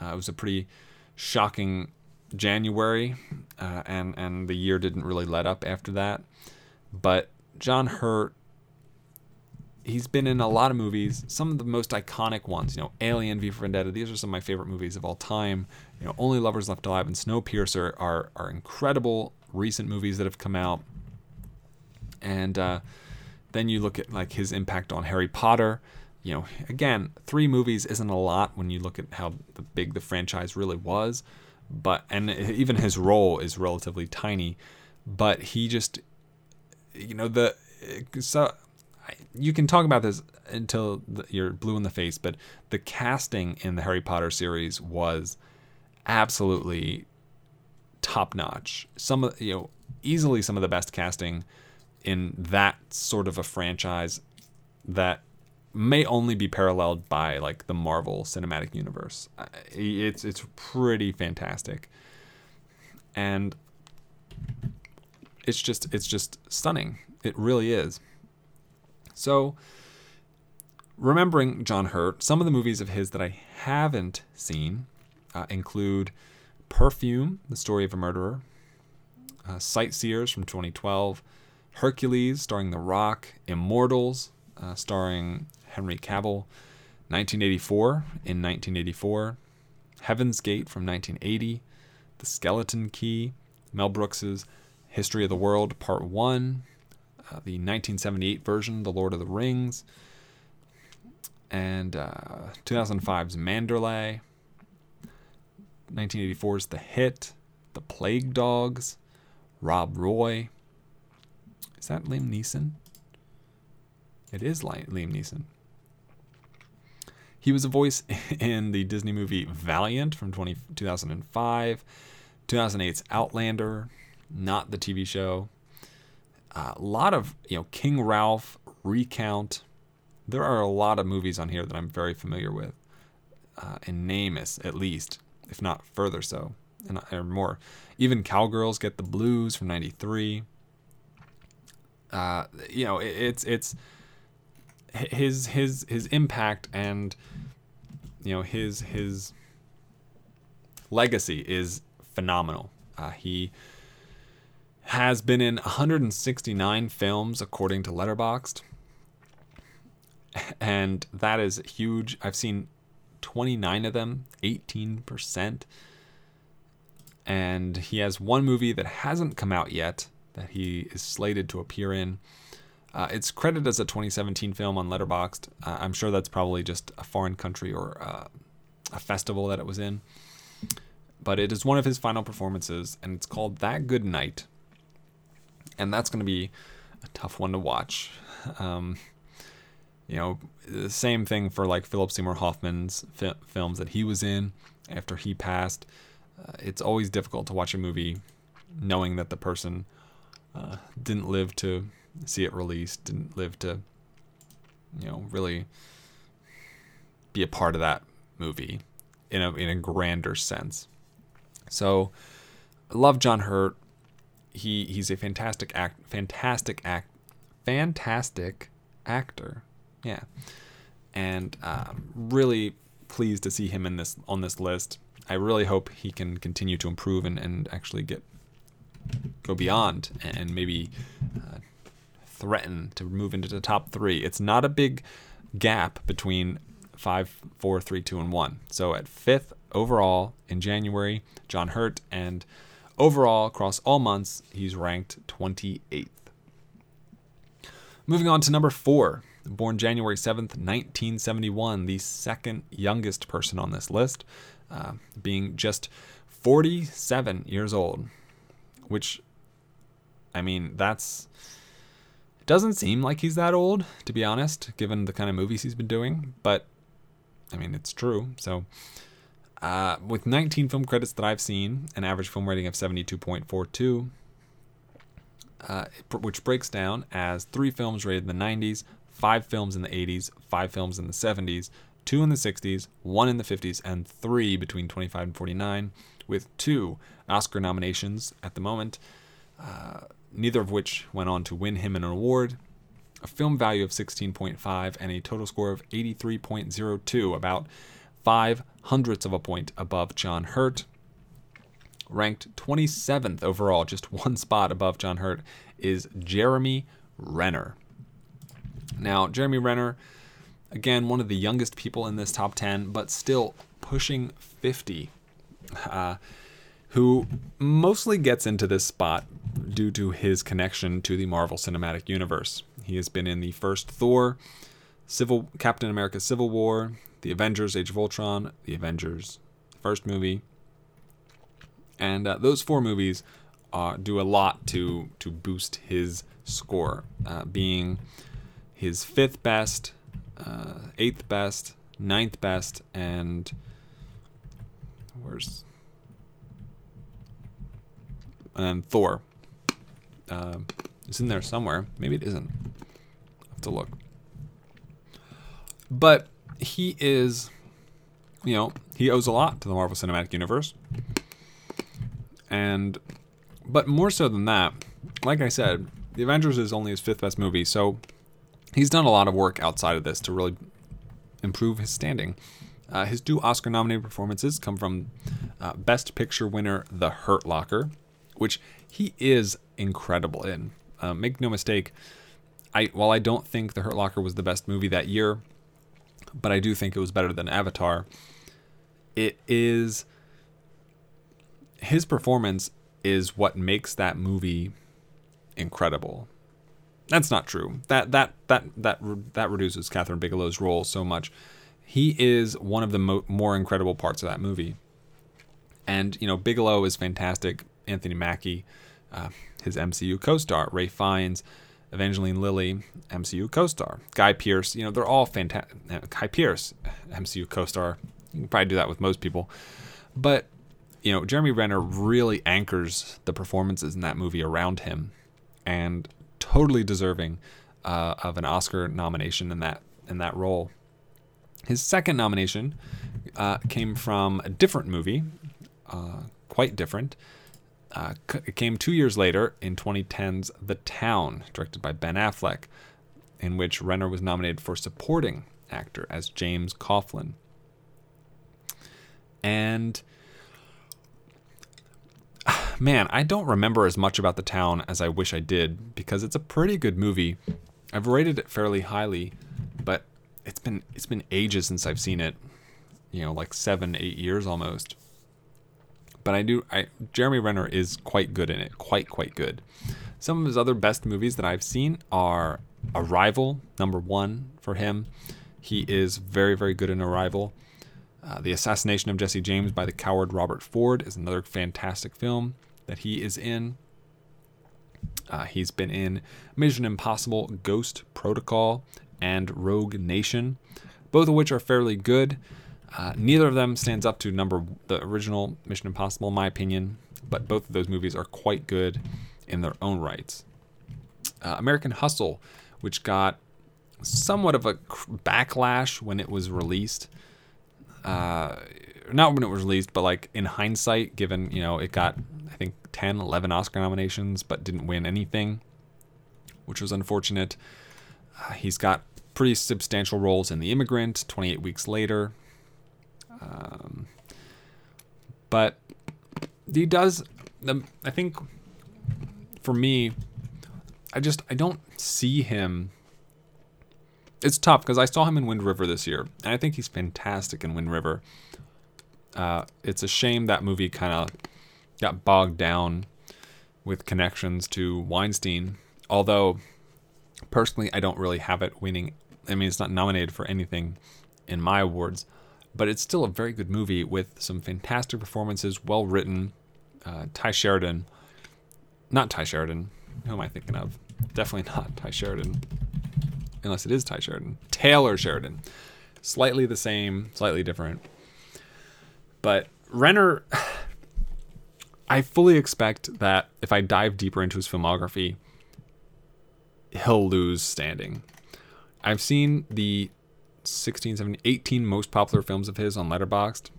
Uh, it was a pretty shocking January, uh, and and the year didn't really let up after that. But John Hurt, he's been in a lot of movies. Some of the most iconic ones, you know, Alien, V for Vendetta. These are some of my favorite movies of all time. You know, Only Lovers Left Alive and Snowpiercer are are incredible recent movies that have come out. And uh, then you look at like his impact on Harry Potter. You know, again, three movies isn't a lot when you look at how the big the franchise really was. But and even his role is relatively tiny. But he just you know the so you can talk about this until you're blue in the face, but the casting in the Harry Potter series was absolutely top notch. Some of you know easily some of the best casting in that sort of a franchise that may only be paralleled by like the Marvel Cinematic Universe. It's it's pretty fantastic. And it's just it's just stunning. It really is. So remembering John Hurt, some of the movies of his that I haven't seen uh, include Perfume, The Story of a Murderer, uh, Sightseers from 2012, Hercules starring The Rock, Immortals uh, starring Henry Cavill, 1984 in 1984, Heaven's Gate from 1980, The Skeleton Key, Mel Brooks's History of the World Part 1, uh, the 1978 version, The Lord of the Rings, and uh, 2005's Manderlay, 1984's The Hit, The Plague Dogs, Rob Roy. Is that Liam Neeson? It is Liam Neeson. He was a voice in the Disney movie Valiant from 20, 2005, 2008's Outlander, not the TV show. Uh, a lot of you know King Ralph, Recount. There are a lot of movies on here that I'm very familiar with, uh, in name at least, if not further so, and or more. Even Cowgirls Get the Blues from '93. Uh, you know, it, it's it's his his his impact and you know his his legacy is phenomenal. Uh, he has been in 169 films according to Letterboxd. And that is huge. I've seen 29 of them, 18%. And he has one movie that hasn't come out yet that he is slated to appear in. Uh, it's credited as a 2017 film on Letterboxd. Uh, I'm sure that's probably just a foreign country or uh, a festival that it was in. But it is one of his final performances, and it's called That Good Night and that's going to be a tough one to watch. Um, you know, the same thing for like Philip Seymour Hoffman's fi- films that he was in after he passed. Uh, it's always difficult to watch a movie knowing that the person uh, didn't live to see it released, didn't live to, you know, really be a part of that movie in a in a grander sense. So, love John Hurt. He he's a fantastic act, fantastic act, fantastic actor. Yeah, and um, really pleased to see him in this on this list. I really hope he can continue to improve and, and actually get go beyond and maybe uh, threaten to move into the top three. It's not a big gap between five, four, three, two, and one. So at fifth overall in January, John Hurt, and overall across all months, he's ranked 28th. Moving on to number four, born January 7th, 1971, the second youngest person on this list, uh, being just 47 years old, which, I mean, that's. Doesn't seem like he's that old, to be honest, given the kind of movies he's been doing, but I mean, it's true. So, uh, with 19 film credits that I've seen, an average film rating of 72.42, uh, which breaks down as three films rated in the 90s, five films in the 80s, five films in the 70s, two in the 60s, one in the 50s, and three between 25 and 49, with two Oscar nominations at the moment, uh, neither of which went on to win him an award. A film value of 16.5 and a total score of 83.02, about five hundredths of a point above John Hurt ranked 27th overall, just one spot above John Hurt, is Jeremy Renner. Now, Jeremy Renner, again, one of the youngest people in this top 10, but still pushing 50, uh, who mostly gets into this spot due to his connection to the Marvel Cinematic Universe. He has been in the first Thor, Civil Captain America Civil War, the Avengers Age of Ultron, the Avengers first movie, and uh, those four movies uh, do a lot to to boost his score, uh, being his fifth best, uh, eighth best, ninth best, and where's and then Thor. Uh, it's in there somewhere. Maybe it isn't. I'll have to look. But he is, you know, he owes a lot to the Marvel Cinematic Universe and but more so than that, like I said, The Avengers is only his fifth best movie, so he's done a lot of work outside of this to really improve his standing. Uh, his two Oscar nominated performances come from uh, Best Picture winner The Hurt Locker, which he is incredible in. Uh, make no mistake, I while I don't think The Hurt Locker was the best movie that year, but I do think it was better than Avatar. It is his performance is what makes that movie incredible. That's not true. That that that that that reduces Kathryn Bigelow's role so much. He is one of the mo- more incredible parts of that movie. And you know, Bigelow is fantastic. Anthony Mackie, uh, his MCU co-star, Ralph Fiennes, Evangeline Lilly, MCU co-star, Guy Pearce. You know, they're all fantastic. Guy Pearce, MCU co-star. You can probably do that with most people, but you know, Jeremy Renner really anchors the performances in that movie around him, and totally deserving uh, of an Oscar nomination in that in that role. His second nomination uh, came from a different movie, uh, quite different. Uh, it came two years later in 2010's The Town, directed by Ben Affleck, in which Renner was nominated for supporting actor as James Coughlin. And man, I don't remember as much about the town as I wish I did because it's a pretty good movie. I've rated it fairly highly, but it's been it's been ages since I've seen it. You know, like seven, eight years almost. But I do. I Jeremy Renner is quite good in it. Quite quite good. Some of his other best movies that I've seen are Arrival, number one for him. He is very very good in Arrival. Uh, the Assassination of Jesse James by the coward Robert Ford is another fantastic film that he is in. Uh, he's been in Mission Impossible Ghost Protocol and Rogue Nation, both of which are fairly good. Uh, neither of them stands up to number the original Mission Impossible, in my opinion, but both of those movies are quite good in their own rights. Uh, American Hustle, which got somewhat of a backlash when it was released, uh, not when it was released, but like in hindsight, given you know it got I think 10, 11 Oscar nominations, but didn't win anything, which was unfortunate. Uh, he's got pretty substantial roles in The Immigrant, 28 Weeks Later. Um, but he does, um, I think, for me, I just I don't see him. It's tough because I saw him in Wind River this year, and I think he's fantastic in Wind River. Uh, it's a shame that movie kind of got bogged down with connections to Weinstein. Although, personally, I don't really have it winning. I mean, it's not nominated for anything in my awards, but it's still a very good movie with some fantastic performances, well written. Uh, Ty Sheridan, not Ty Sheridan. Who am I thinking of? Definitely not Ty Sheridan, unless it is Ty Sheridan. Taylor Sheridan, slightly the same, slightly different. But Renner, I fully expect that if I dive deeper into his filmography, he'll lose standing. I've seen the 16, 17, 18 most popular films of his on Letterboxd.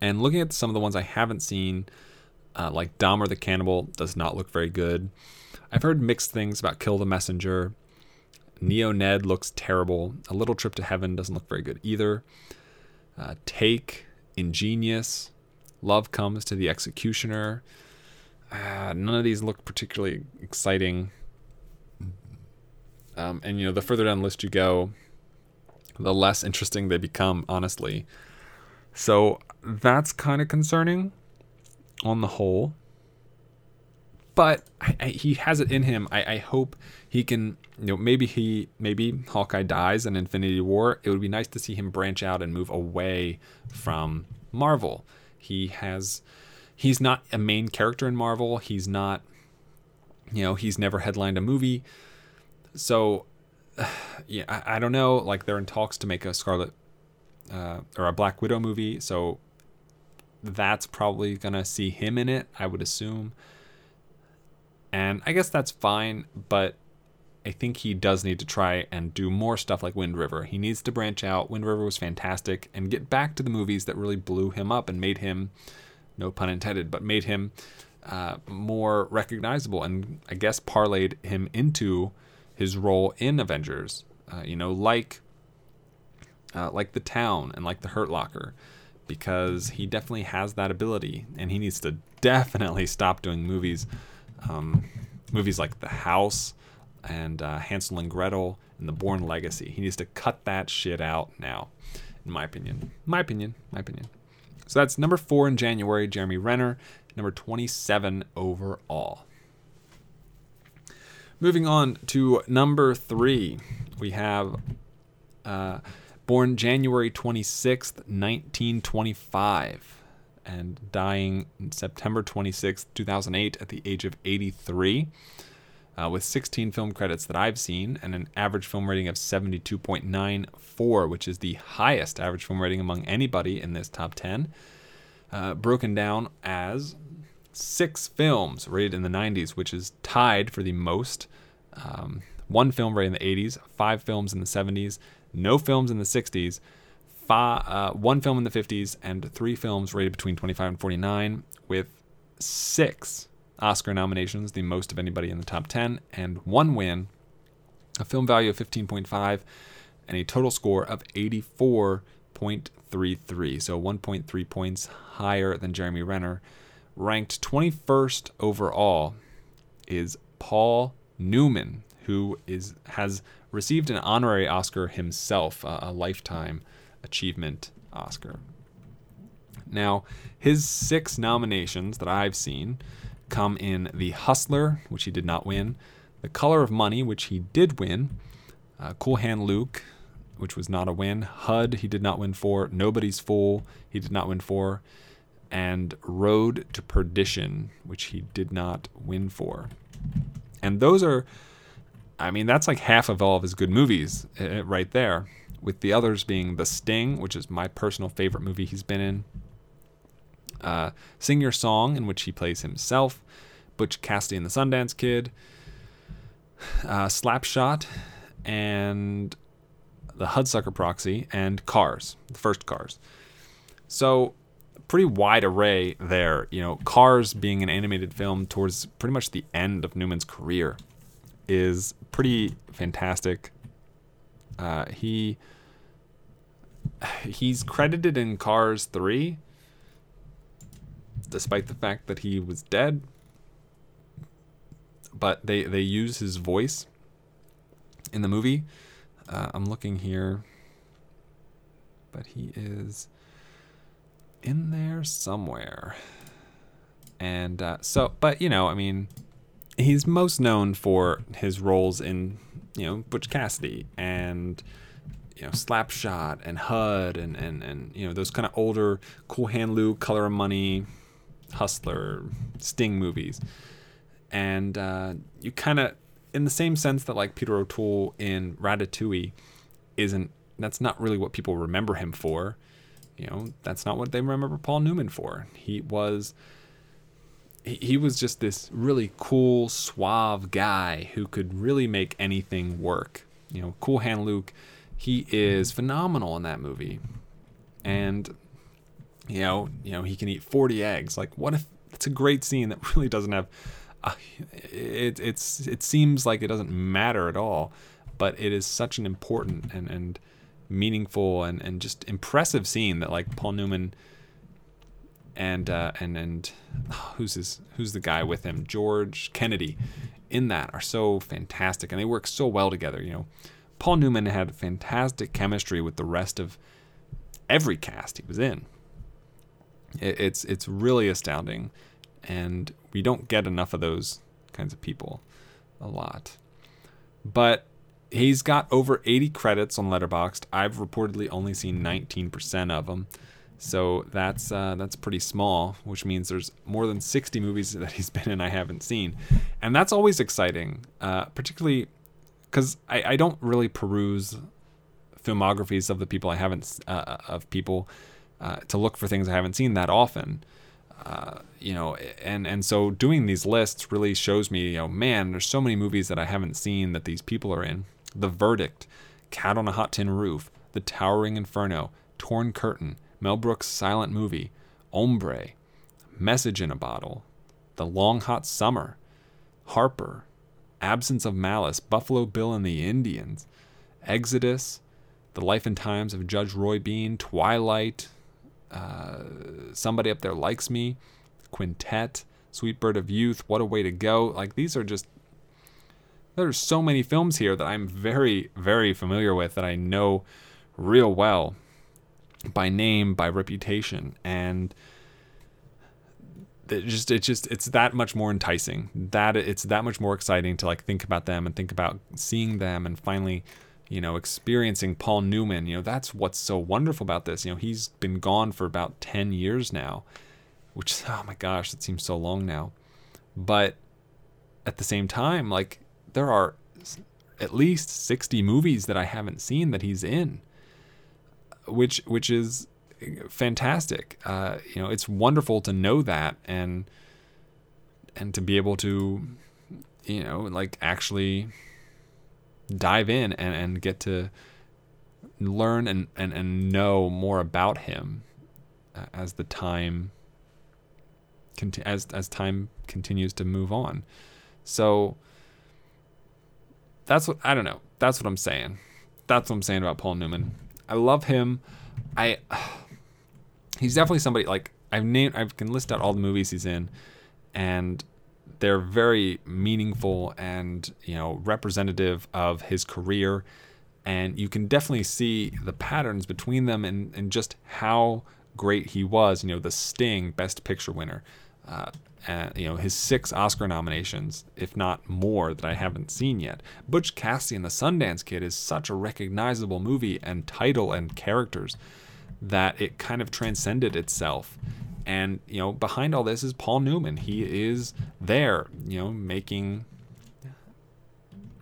And looking at some of the ones I haven't seen, uh, like Dahmer the Cannibal, does not look very good. I've heard mixed things about Kill the Messenger. Neo Ned looks terrible. A Little Trip to Heaven doesn't look very good either. Uh, Take, Ingenious, Love Comes to the Executioner. Uh, none of these look particularly exciting. Um, and you know, the further down the list you go, the less interesting they become, honestly. So that's kind of concerning on the whole. But I, I, he has it in him. I, I hope he can, you know, maybe he, maybe Hawkeye dies in Infinity War. It would be nice to see him branch out and move away from Marvel. He has, he's not a main character in Marvel. He's not, you know, he's never headlined a movie. So, yeah, I, I don't know. Like they're in talks to make a Scarlet uh, or a Black Widow movie. So that's probably gonna see him in it. I would assume. And I guess that's fine, but I think he does need to try and do more stuff like Wind River. He needs to branch out. Wind River was fantastic and get back to the movies that really blew him up and made him, no pun intended, but made him uh, more recognizable and I guess parlayed him into his role in Avengers. Uh, you know, like uh, like the Town and like the Hurt Locker, because he definitely has that ability, and he needs to definitely stop doing movies, um, movies like The House and uh, Hansel and Gretel and The Bourne Legacy. He needs to cut that shit out now, in my opinion. My opinion. My opinion. So that's number four in January, Jeremy Renner. Number 27 overall. Moving on to number three, we have uh, born January 26th, 1925, and dying September 26th, 2008, at the age of 83, uh, with 16 film credits that I've seen and an average film rating of 72.94, which is the highest average film rating among anybody in this top 10. Uh, broken down as six films rated in the 90s, which is tied for the most. Um, one film rated in the 80s, five films in the 70s, no films in the 60s, five, uh, one film in the 50s, and three films rated between 25 and 49, with six Oscar nominations, the most of anybody in the top 10, and one win, a film value of 15.5, and a total score of 84.33. So 1.3 points higher than Jeremy Renner. Ranked 21st overall is Paul Newman, who is has received an honorary Oscar himself, uh, a lifetime achievement Oscar. Now, his six nominations that I've seen come in The Hustler, which he did not win, The Color of Money, which he did win, uh, Cool Hand Luke, which was not a win, HUD, he did not win for, Nobody's Fool, he did not win for, and Road to Perdition, which he did not win for. And those are, I mean, that's like half of all of his good movies uh, right there, with the others being The Sting, which is my personal favorite movie he's been in, uh, Sing Your Song, in which he plays himself, Butch Cassidy and the Sundance Kid, uh, Slapshot, and The Hudsucker Proxy, and Cars, the first Cars. So, pretty wide array there. You know, Cars being an animated film towards pretty much the end of Newman's career is pretty fantastic. Uh, he he's credited in Cars 3 despite the fact that he was dead but they they use his voice in the movie uh, i'm looking here but he is in there somewhere. And uh, so but you know i mean he's most known for his roles in you know butch cassidy and you know slapshot and hud and and, and you know those kind of older cool hand luke color of money hustler sting movies. And uh, you kind of in the same sense that like peter o'toole in ratatouille isn't that's not really what people remember him for you know that's not what they remember paul newman for. He was he, was just this really cool suave guy who could really make anything work. You know cool hand luke he is phenomenal in that movie. And you know you know he can eat 40 eggs. Like what if it's a great scene that really doesn't have uh, it, it's it seems like it doesn't matter at all but it is such an important and, and meaningful and, and just impressive scene that like paul newman and uh, and and who's his who's the guy with him? George kennedy. In that are so fantastic and they work so well together you know. Paul newman had fantastic chemistry with the rest of every cast he was in. It, it's it's really astounding and we don't get enough of those kinds of people a lot. But he's got over 80 credits on Letterboxd. I've reportedly only seen 19% of them. So that's uh, that's pretty small, which means there's more than 60 movies that he's been in I haven't seen, and that's always exciting, uh, particularly because I, I don't really peruse filmographies of the people I haven't uh, of people uh, to look for things I haven't seen that often. Uh, you know, and and so doing these lists really shows me, you know, man, there's so many movies that I haven't seen that these people are in. The Verdict, Cat on a Hot Tin Roof, The Towering Inferno, Torn Curtain, Mel Brooks' Silent Movie, Hombre, Message in a Bottle, The Long Hot Summer, Harper, Absence of Malice, Buffalo Bill and the Indians, Exodus, The Life and Times of Judge Roy Bean, Twilight, uh, Somebody Up There Likes Me, Quintet, Sweet Bird of Youth, What a Way to Go. Like these are just there's so many films here that I'm very very familiar with that I know real well by name, by reputation, and it just it's just it's that much more enticing. That it's that much more exciting to like think about them and think about seeing them and finally you know, experiencing Paul Newman, you know, that's what's so wonderful about this. You know, he's been gone for about 10 years now, which, oh my gosh, it seems so long now. But at the same time, like, there are at least 60 movies that I haven't seen that he's in, which, which is fantastic. Uh, you know, it's wonderful to know that and, and to be able to, you know, like actually dive in and, and get to learn and, and, and know more about him uh, as the time as as time continues to move on. So that's what I don't know. That's what I'm saying. That's what I'm saying about Paul Newman. I love him. I he's definitely somebody like I've named I can list out all the movies he's in and they're very meaningful and you know representative of his career and you can definitely see the patterns between them and, and just how great he was you know the sting best picture winner uh, you know his six oscar nominations if not more that i haven't seen yet butch cassidy and the sundance kid is such a recognizable movie and title and characters that it kind of transcended itself and you know, behind all this is Paul Newman. He is there, you know, making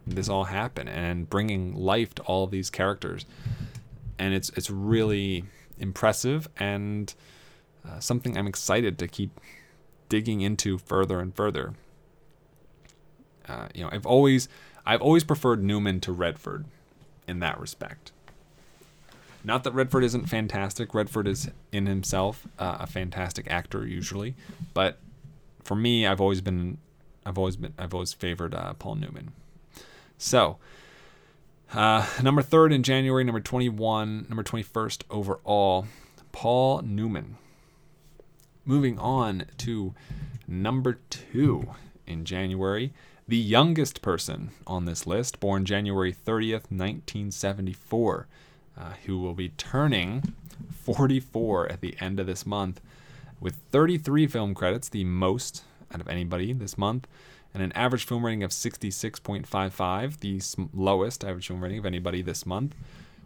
this all happen and bringing life to all these characters. And it's it's really impressive and uh, something I'm excited to keep digging into further and further. Uh, you know, I've always I've always preferred Newman to Redford in that respect. Not that Redford isn't fantastic. Redford is in himself uh, a fantastic actor usually, but for me, I've always been, I've always been, I've always favored uh, Paul Newman. So, uh, number third in January, number 21, number 21st overall, Paul Newman. Moving on to number two in January, the youngest person on this list, born January 30th, 1974, uh, who will be turning 44 at the end of this month, with 33 film credits, the most out of anybody this month, and an average film rating of 66.55, the lowest average film rating of anybody this month.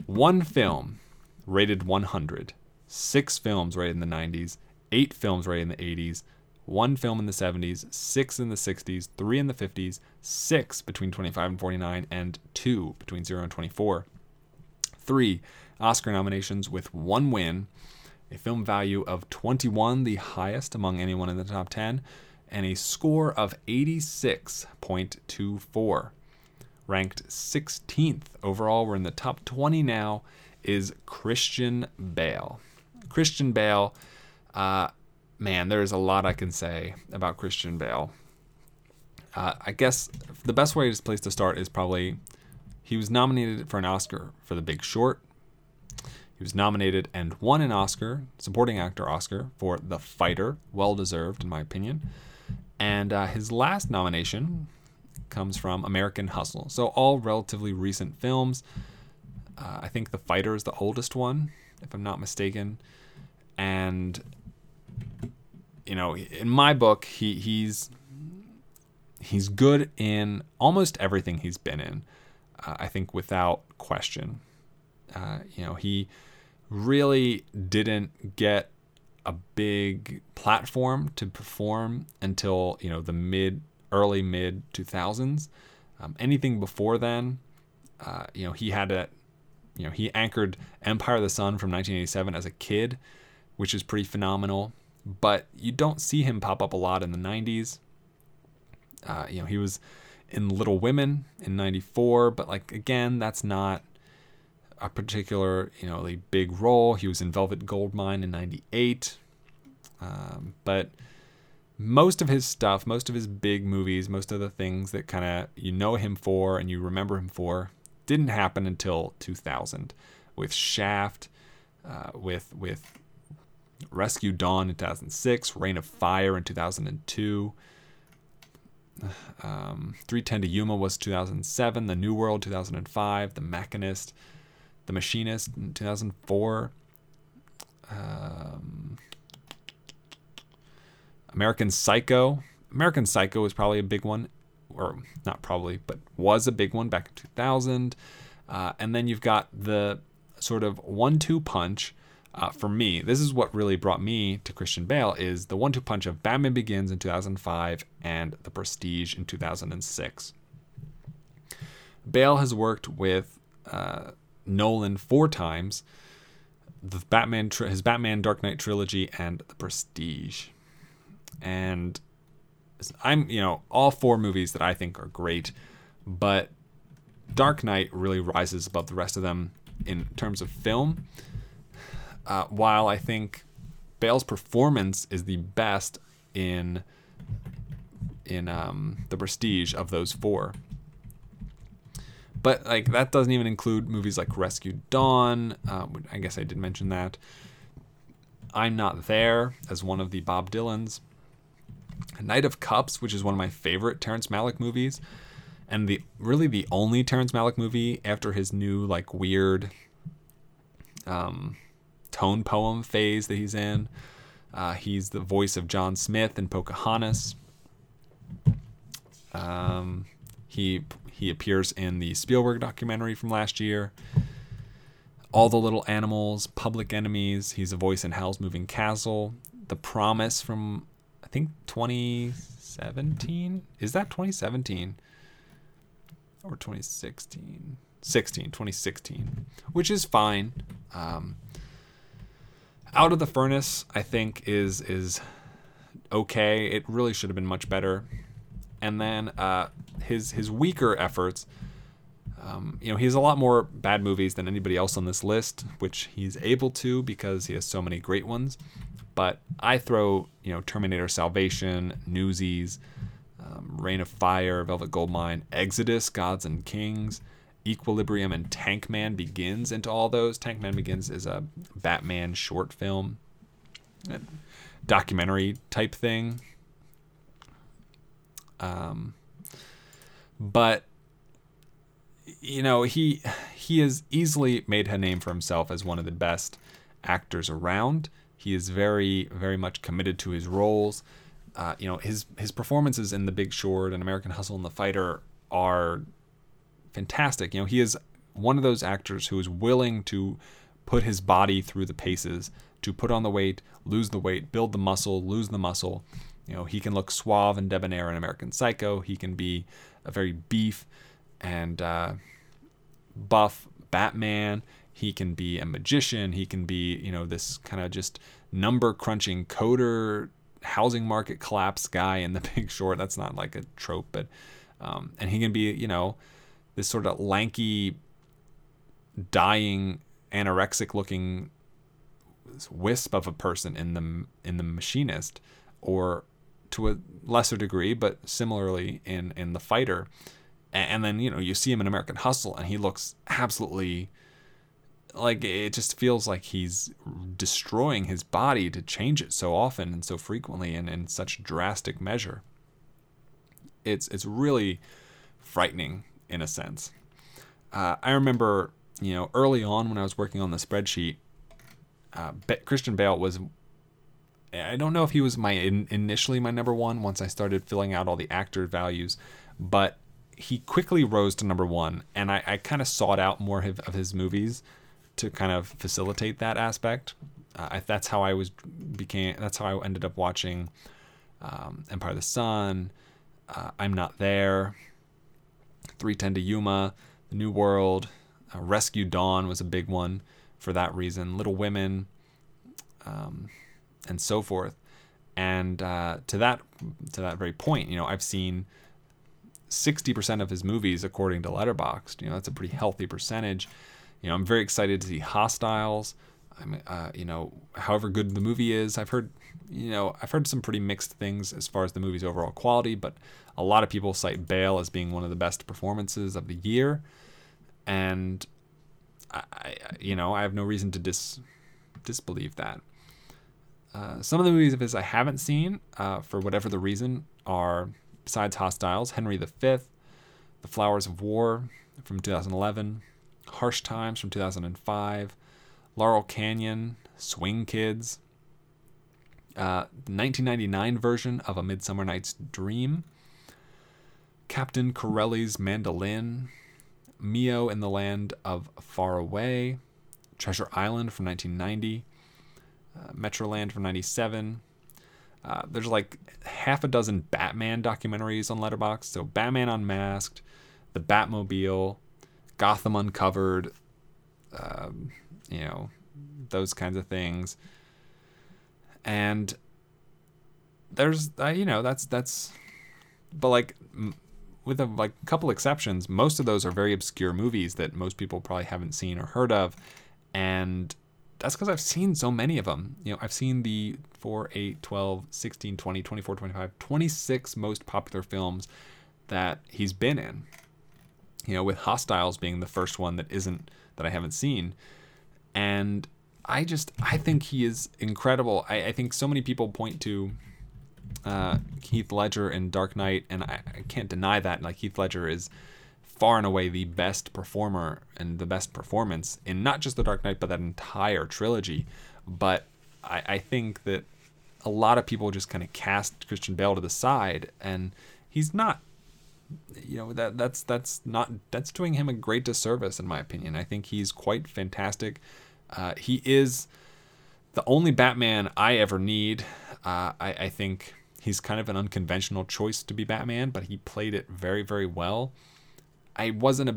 One film rated 100, six films rated in the 90s, eight films rated in the 80s, one film in the 70s, six in the 60s, three in the 50s, six between 25 and 49, and two between 0 and 24. Three Oscar nominations with one win, a film value of 21, the highest among anyone in the top 10, and a score of 86.24. Ranked 16th overall, we're in the top 20 now, is Christian Bale. Christian Bale, uh, man, there's a lot I can say about Christian Bale. Uh, I guess the best way, place to start is probably he was nominated for an Oscar for The Big Short. He was nominated and won an Oscar, supporting actor Oscar, for The Fighter, well deserved in my opinion. And uh, his last nomination comes from American Hustle. So all relatively recent films. Uh, I think The Fighter is the oldest one, if I'm not mistaken. And you know, in my book, he he's he's good in almost everything he's been in. Uh, I think without question. Uh, you know, he really didn't get a big platform to perform until you know the mid early mid 2000s. Um, anything before then, uh, you know, he had a you know he anchored Empire of the Sun from 1987 as a kid, which is pretty phenomenal. But you don't see him pop up a lot in the 90s. Uh, you know, he was in Little Women in 94, but like again, that's not a particular, you know, a big role. He was in Velvet Goldmine in 98. Um, but most of his stuff, most of his big movies, most of the things that kind of you know him for and you remember him for didn't happen until 2000 with Shaft, uh, with with Rescue Dawn in 2006, Reign of Fire in 2002. Um, 310 to Yuma was 2007, The New World 2005, The Machinist, The Machinist in 2004. Um, American Psycho. American Psycho was probably a big one, or not probably, but was a big one back in 2000. Uh, and then you've got the sort of one-two punch uh, for me. This is what really brought me to Christian Bale is the one-two punch of Batman Begins in 2005 and The Prestige in 2006. Bale has worked with uh, Nolan four times. The Batman, his Batman Dark Knight trilogy, and The Prestige and I'm you know all four movies that I think are great, but Dark Knight really rises above the rest of them in terms of film. Uh, while I think Bale's performance is the best in in um, the Prestige of those four. But like that doesn't even include movies like Rescue Dawn. Uh, I guess I did mention that. I'm Not There as one of the Bob Dylans. Knight of Cups, which is one of my favorite Terrence Malick movies, and the really the only Terrence Malick movie after his new like weird um, tone poem phase that he's in. Uh, he's the voice of John Smith in Pocahontas. Um, he he appears in the Spielberg documentary from last year. All the Little Animals, Public Enemies. He's a voice in Howl's Moving Castle. The Promise from I think 2017. Is that 2017 or 2016? 16, 2016, which is fine. Um, Out of the Furnace, I think is is okay. It really should have been much better. And then uh, his his weaker efforts. Um, you know, he has a lot more bad movies than anybody else on this list, which he's able to because he has so many great ones. But I throw, you know, Terminator Salvation, Newsies, um, Reign of Fire, Velvet Goldmine, Exodus, Gods and Kings, Equilibrium, and Tankman Begins into all those. Tankman Begins is a Batman short film, documentary type thing. Um, but you know he he has easily made a name for himself as one of the best actors around. He is very very much committed to his roles. Uh, you know his his performances in The Big Short and American Hustle and The Fighter are fantastic. You know he is one of those actors who is willing to put his body through the paces to put on the weight, lose the weight, build the muscle, lose the muscle. You know he can look suave and debonair in American Psycho. He can be a very beef and uh, buff Batman. He can be a magician. He can be, you know, this kind of just number crunching coder, housing market collapse guy in The Big Short. That's not like a trope, but um, and he can be, you know, this sort of lanky, dying, anorexic looking wisp of a person in the in the machinist, or to a lesser degree, but similarly in in the fighter and then you know you see him in American Hustle, and he looks absolutely like it just feels like he's destroying his body to change it so often and so frequently and in such drastic measure. It's it's really frightening in a sense. Uh, I remember you know early on when I was working on the spreadsheet, uh, Christian Bale was. I don't know if he was my in, initially my number one once I started filling out all the actor values, but he quickly rose to number one, and I, I kind of sought out more of, of, his movies to kind of facilitate that aspect. Uh, I, that's how I was became. That's how I ended up watching um, Empire of the Sun, uh, I'm Not There, 310 to Yuma, The New World, uh, Rescue Dawn was a big one for that reason. Little Women, um, and so forth. And uh, to that to that very point, you know, I've seen 60% of his movies according to Letterboxd. You know, that's a pretty healthy percentage. You know, I'm very excited to see Hostiles. I'm, uh, you know, however good the movie is, I've heard, you know, I've heard some pretty mixed things as far as the movie's overall quality, but a lot of people cite Bale as being one of the best performances of the year, and I, I you know, I have no reason to dis disbelieve that. Uh, some of the movies of his I haven't seen, uh, for whatever the reason, are besides Hostiles, Henry V, The Flowers of War from 2011, Harsh Times from 2005, Laurel Canyon, Swing Kids, uh, 1999 version of A Midsummer Night's Dream, Captain Corelli's Mandolin, Mio in the Land of Far Away, Treasure Island from 1990, uh, Metroland from 97, uh, there's like half a dozen Batman documentaries on Letterboxd. So Batman Unmasked, The Batmobile, Gotham Uncovered, um, you know, those kinds of things. And there's, uh, you know, that's that's, but like with a like a couple exceptions, most of those are very obscure movies that most people probably haven't seen or heard of, and that's because I've seen so many of them. You know, I've seen the 4, 8, 12, 16, 20, 24, 25, 26 most popular films that he's been in. You know, with Hostiles being the first one that isn't, that I haven't seen. And I just, I think he is incredible. I, I think so many people point to uh, Heath Ledger in Dark Knight, and I, I can't deny that. Like, Heath Ledger is far and away the best performer and the best performance in not just The Dark Knight, but that entire trilogy. But I, I think that a lot of people just kind of cast Christian Bale to the side, and he's not. You know that that's that's not that's doing him a great disservice in my opinion. I think he's quite fantastic. Uh, he is the only Batman I ever need. Uh, I, I think he's kind of an unconventional choice to be Batman, but he played it very very well. I wasn't a.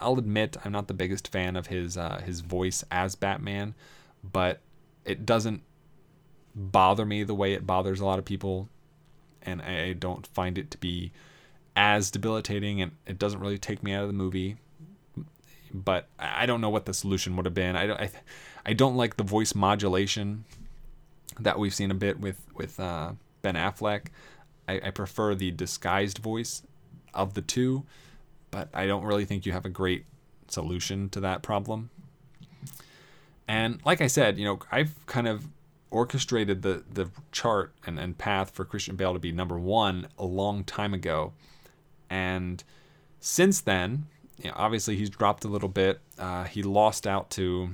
I'll admit I'm not the biggest fan of his uh, his voice as Batman, but it doesn't bother me the way it bothers a lot of people, and I don't find it to be as debilitating, and it doesn't really take me out of the movie. But I don't know what the solution would have been. I don't, I, I don't like the voice modulation that we've seen a bit with with uh, Ben Affleck. I, I prefer the disguised voice of the two, but I don't really think you have a great solution to that problem. And like I said, you know, I've kind of orchestrated the the chart and, and path for Christian Bale to be number one a long time ago. And since then, you know, obviously he's dropped a little bit. Uh, he lost out to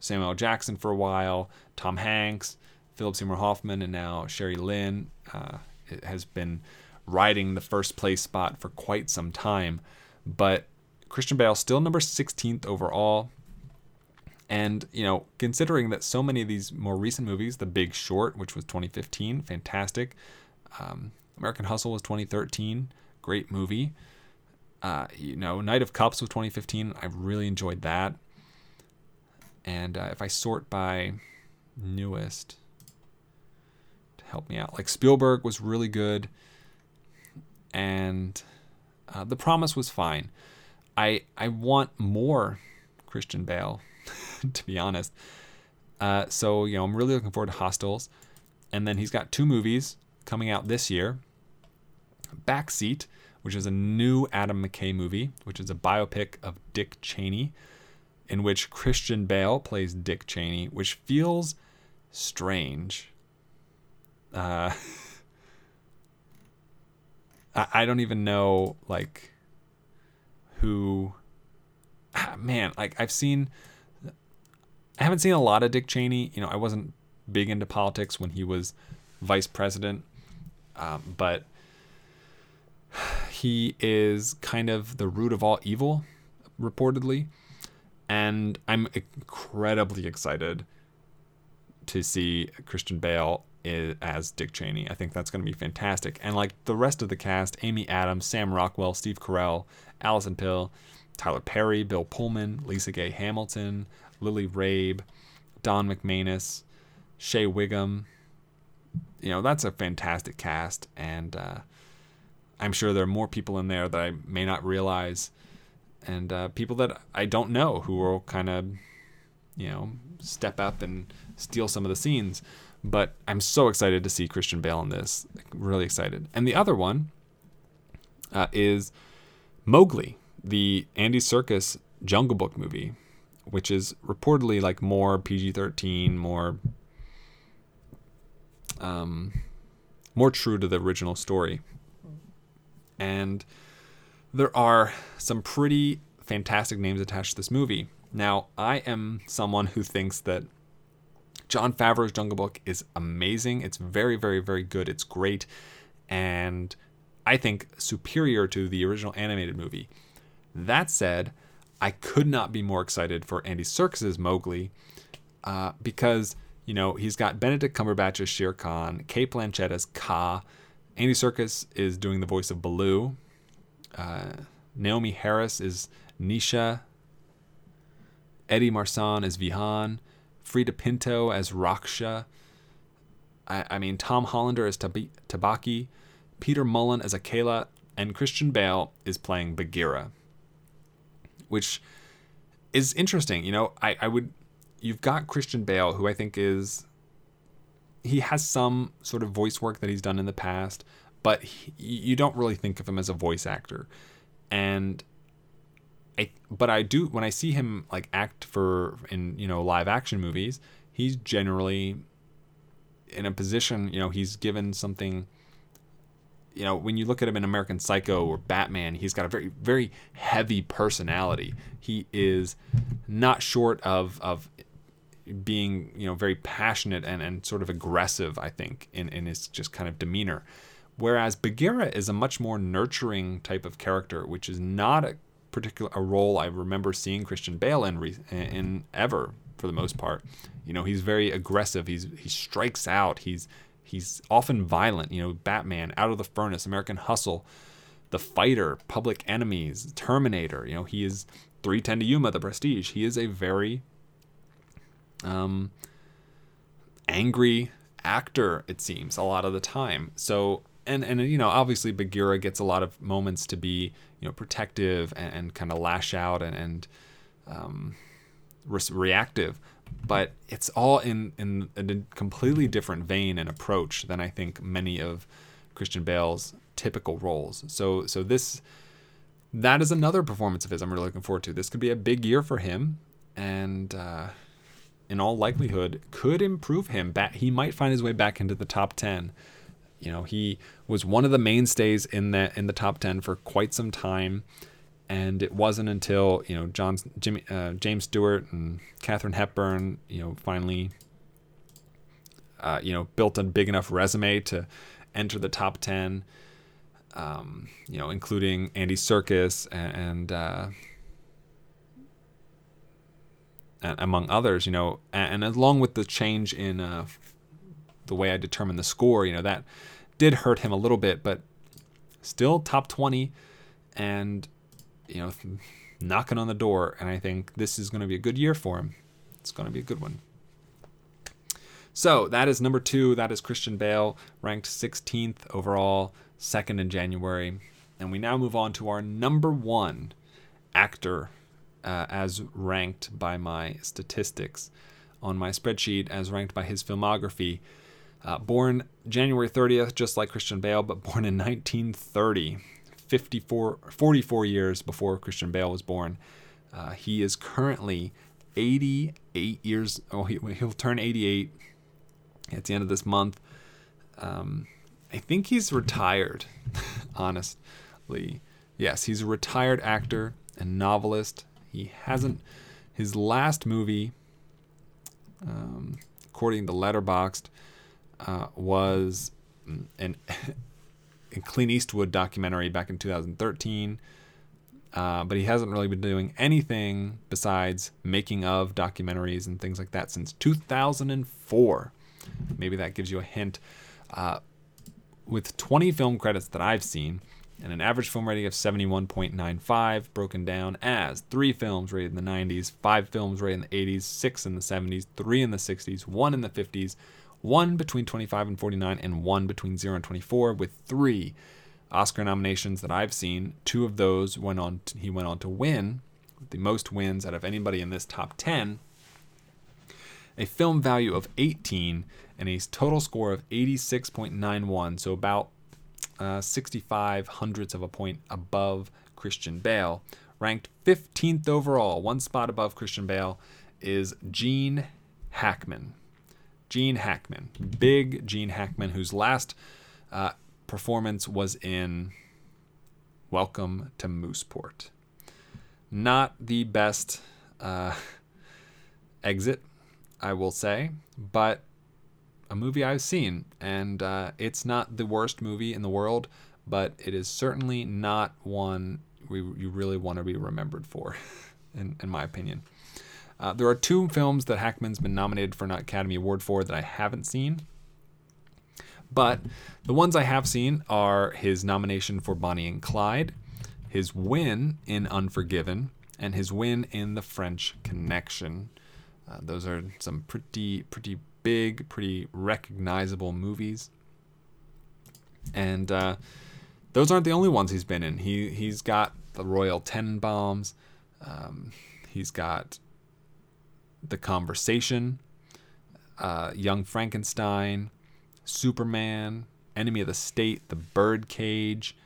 Samuel Jackson for a while, Tom Hanks, Philip Seymour Hoffman, and now Sherry Lynn uh, has been riding the first place spot for quite some time. But Christian Bale still number 16th overall. And, you know, considering that so many of these more recent movies, The Big Short, which was 2015, fantastic. Um, American Hustle was 2013, great movie. Uh, you know, Knight of Cups was 2015. I really enjoyed that. And uh, if I sort by newest, to help me out, like Spielberg was really good, and uh, The Promise was fine. I I want more Christian Bale, to be honest. Uh, so you know, I'm really looking forward to Hostiles, and then he's got two movies coming out this year. Backseat, which is a new Adam McKay movie, which is a biopic of Dick Cheney, in which Christian Bale plays Dick Cheney, which feels strange. Uh, I, I don't even know like who. ah, Man, like I've seen. I haven't seen a lot of Dick Cheney. You know, I wasn't big into politics when he was vice president, um, but he is kind of the root of all evil, reportedly. And I'm incredibly excited to see Christian Bale as Dick Cheney. I think that's going to be fantastic. And like the rest of the cast, Amy Adams, Sam Rockwell, Steve Carell, Alison Pill, Tyler Perry, Bill Pullman, Lisa Gay Hamilton, Lily Rabe, Don McManus, Shea Whigham. You know, that's a fantastic cast. And uh, I'm sure there are more people in there that I may not realize. And uh, people that I don't know who will kind of, you know, step up and steal some of the scenes. But I'm so excited to see Christian Bale in this. Really excited. And the other one uh, is Mowgli, the Andy Serkis Jungle Book movie, which is reportedly like more PG-13, more um, more true to the original story. And there are some pretty fantastic names attached to this movie. Now, I am someone who thinks that Jon Favreau's Jungle Book is amazing. It's very, very, very good. It's great. And I think superior to the original animated movie. That said, I could not be more excited for Andy Serkis's Mowgli uh, because, you know, he's got Benedict Cumberbatch as Shere Khan, Cate Blanchett as Kaa, Andy Serkis is doing the voice of Baloo, uh, Naomie Harris is Nisha, Eddie Marsan is Vihan, Freida Pinto as Raksha. I, I mean, Tom Hollander as Tabi- Tabaqui, Peter Mullan as Akela, and Christian Bale is playing Bagheera, which is interesting. You know, I, I would, you've got Christian Bale, who I think is, he has some sort of voice work that he's done in the past, but he, you don't really think of him as a voice actor. And I, but I do when I see him like act for in you know live action movies, he's generally in a position. You know, he's given something. You know, when you look at him in American Psycho or Batman, he's got a very very heavy personality. He is not short of of being you know very passionate and, and sort of aggressive. I think in in his just kind of demeanor. Whereas Bagheera is a much more nurturing type of character, which is not a particular a role I remember seeing Christian Bale in in ever for the most part. You know, he's very aggressive. He's he strikes out. He's he's often violent. You know, Batman, Out of the Furnace, American Hustle, The Fighter, Public Enemies, Terminator. You know, he is 310 to Yuma, The Prestige. He is a very um angry actor it seems a lot of the time. So and and you know obviously Bagheera gets a lot of moments to be you know protective and, and kind of lash out and and um, re- reactive, but it's all in in a completely different vein and approach than I think many of Christian Bale's typical roles. So so this that is another performance of his I'm really looking forward to. This could be a big year for him, and uh, in all likelihood could improve him. Back he might find his way back into the top ten. You know, he was one of the mainstays in the in the top ten for quite some time, and it wasn't until you know John Jimmy uh, James Stewart and Katharine Hepburn, you know, finally, uh, you know, built a big enough resume to enter the top ten. Um, you know, including Andy Serkis and, and uh, among others, you know, and, and, along with the change in uh, the way I determine the score, you know, that did hurt him a little bit, but still top 20 and, you know, knocking on the door. And I think this is going to be a good year for him. It's going to be a good one. So that is number two. That is Christian Bale, ranked 16th overall, second in January. And we now move on to our number one actor uh, as ranked by my statistics on my spreadsheet, as ranked by his filmography. Uh, born January 30th, just like Christian Bale, but born in 1930, 54, 44 years before Christian Bale was born. Uh, he is currently 88 years. Oh, he, he'll turn 88 at the end of this month. Um, I think he's retired, honestly. Yes, he's a retired actor and novelist. He hasn't. His last movie, um, according to Letterboxd, uh, was an, a Clint Eastwood documentary back in 2013. Uh, but he hasn't really been doing anything besides making of documentaries and things like that since 2004. Maybe that gives you a hint. Uh, with 20 film credits that I've seen, and an average film rating of 71.95, broken down as three films rated in the 90s, five films rated in the 80s, six in the 70s, three in the 60s, one in the 50s, one between 25 and 49, and one between 0 and 24, with three Oscar nominations that I've seen. Two of those went on. To, he went on to win the most wins out of anybody in this top 10. A film value of 18 and a total score of 86.91, so about uh, 65 hundredths of a point above Christian Bale. Ranked 15th overall, one spot above Christian Bale, is Gene Hackman. Gene Hackman, big Gene Hackman, whose last uh, performance was in Welcome to Mooseport. Not the best uh, exit, I will say, but a movie I've seen, and uh, it's not the worst movie in the world, but it is certainly not one we, you really want to be remembered for, in, in my opinion. Uh, there are two films that Hackman's been nominated for an Academy Award for that I haven't seen. But the ones I have seen are his nomination for Bonnie and Clyde, his win in Unforgiven, and his win in The French Connection. Uh, those are some pretty, pretty big, pretty recognizable movies. And uh, those aren't the only ones he's been in. He he's got the Royal Tenenbaums. Um, he's got the Conversation, uh, Young Frankenstein, Superman, Enemy of the State, The Birdcage,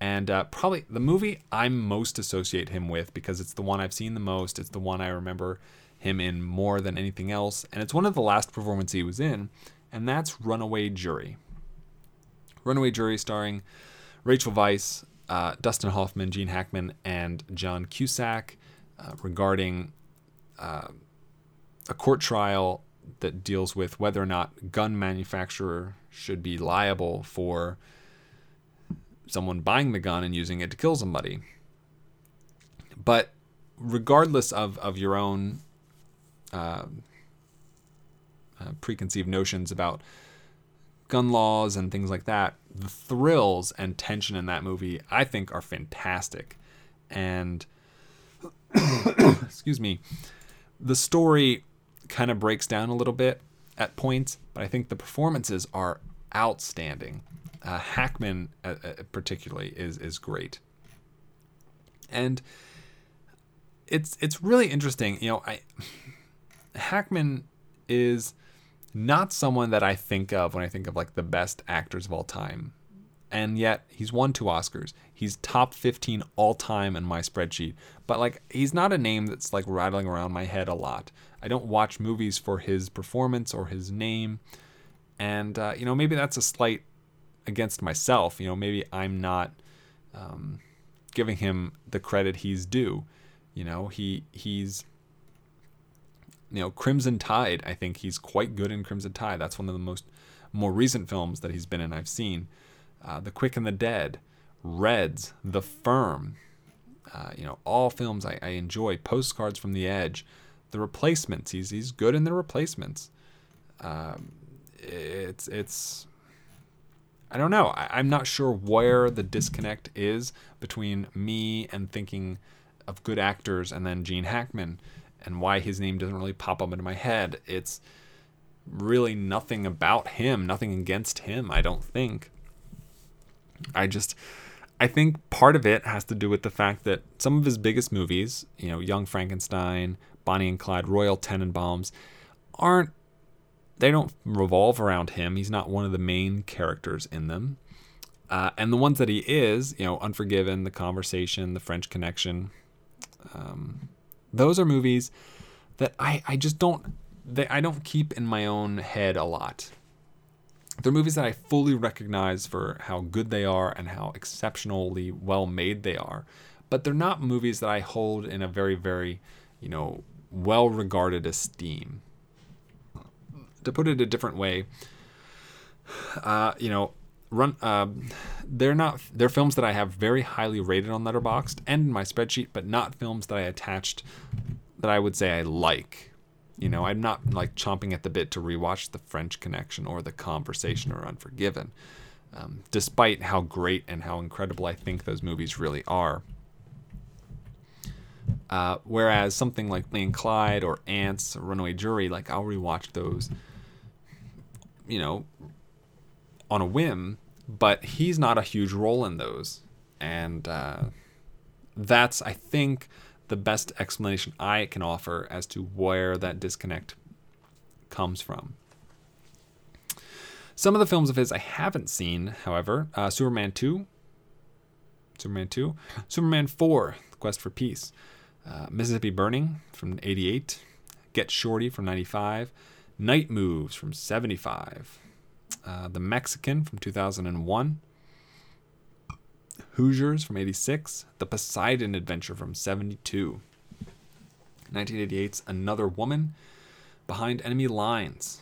and uh, probably the movie I most associate him with because it's the one I've seen the most. It's the one I remember him in more than anything else, and it's one of the last performances he was in, and that's Runaway Jury. Runaway Jury starring Rachel Weisz, uh, Dustin Hoffman, Gene Hackman, and John Cusack uh, regarding uh, a court trial that deals with whether or not gun manufacturer should be liable for someone buying the gun and using it to kill somebody. But regardless of, of your own uh, uh, preconceived notions about gun laws and things like that, the thrills and tension in that movie, I think, are fantastic. And, excuse me, the story kind of breaks down a little bit at points, but I think the performances are outstanding. Uh, Hackman, uh, uh, particularly, is is great, and it's it's really interesting. You know, I Hackman is not someone that I think of when I think of like the best actors of all time. And yet he's won two Oscars. He's top 15 all time in my spreadsheet. But like he's not a name that's like rattling around my head a lot. I don't watch movies for his performance or his name. And uh, you know, maybe that's a slight against myself. You know, maybe I'm not um, giving him the credit he's due. You know, he he's you know, Crimson Tide, I think he's quite good in Crimson Tide. That's one of the most more recent films that he's been in I've seen. Uh, the Quick and the Dead, Reds, The Firm, uh, you know, all films I, I, enjoy. Postcards from the Edge, The Replacements. He's he's good in The Replacements. Um, it's it's. I don't know. I, I'm not sure where the disconnect is between me and thinking of good actors and then Gene Hackman and why his name doesn't really pop up into my head. It's really nothing about him, nothing against him, I don't think. I just I think part of it has to do with the fact that some of his biggest movies, you know, Young Frankenstein, Bonnie and Clyde, Royal Tenenbaums, aren't they don't revolve around him. He's not one of the main characters in them. Uh, and the ones that he is, you know, Unforgiven, The Conversation, The French Connection, um, those are movies that I, I just don't they, I don't keep in my own head a lot. They're movies that I fully recognize for how good they are and how exceptionally well made they are, but they're not movies that I hold in a very very, you know, well regarded esteem. To put it a different way, uh, you know, run uh, they're not they're films that I have very highly rated on Letterboxd and in my spreadsheet, but not films that I attached that I would say I like. You know, I'm not like chomping at the bit to rewatch The French Connection or The Conversation or Unforgiven, um, despite how great and how incredible I think those movies really are. Uh, whereas something like Lee Clyde or Antz or Runaway Jury, like I'll rewatch those, you know, on a whim, but he's not a huge role in those. And uh, that's, I think, the best explanation I can offer as to where that disconnect comes from. Some of the films of his I haven't seen, however, uh, Superman 2, Superman 2, Superman 4, The Quest for Peace, uh, Mississippi Burning from 88, Get Shorty from 95, Night Moves from 75, uh, The Mexican from 2001, Hoosiers from 86, The Poseidon Adventure from 72. 1988's Another Woman, Behind Enemy Lines,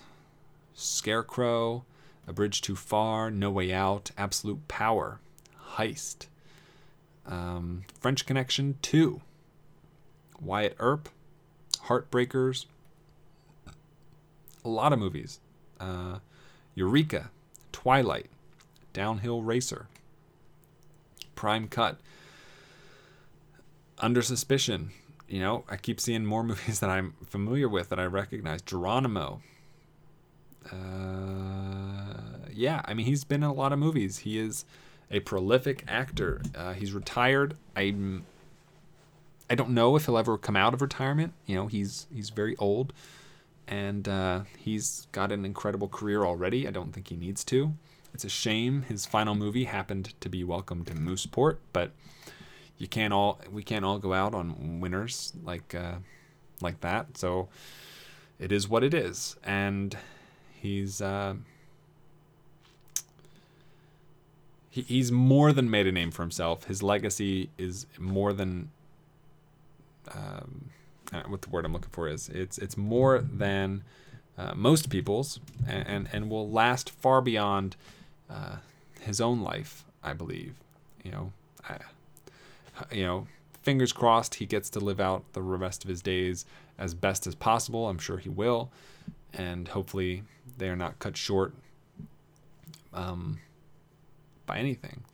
Scarecrow, A Bridge Too Far, No Way Out, Absolute Power, Heist, um, French Connection 2, Wyatt Earp, Heartbreakers, a lot of movies. Uh, Eureka, Twilight, Downhill Racer, Prime Cut, Under Suspicion. You know, I keep seeing more movies that I'm familiar with that I recognize. Geronimo. Uh, yeah, I mean, he's been in a lot of movies. He is a prolific actor. Uh, he's retired. I'm. I don't know if he'll ever come out of retirement. You know, he's he's very old and uh, he's got an incredible career already. I don't think he needs to. It's a shame his final movie happened to be Welcome to Mooseport, but you can't all we can't all go out on winners like uh, like that. So it is what it is, and he's uh, he, he's more than made a name for himself. His legacy is more than. Um, uh, what the word I'm looking for is. It's it's more than uh, most people's, and, and, and will last far beyond uh, his own life. I believe. You know, I, you know, fingers crossed he gets to live out the rest of his days as best as possible. I'm sure he will, and hopefully they are not cut short um, by anything.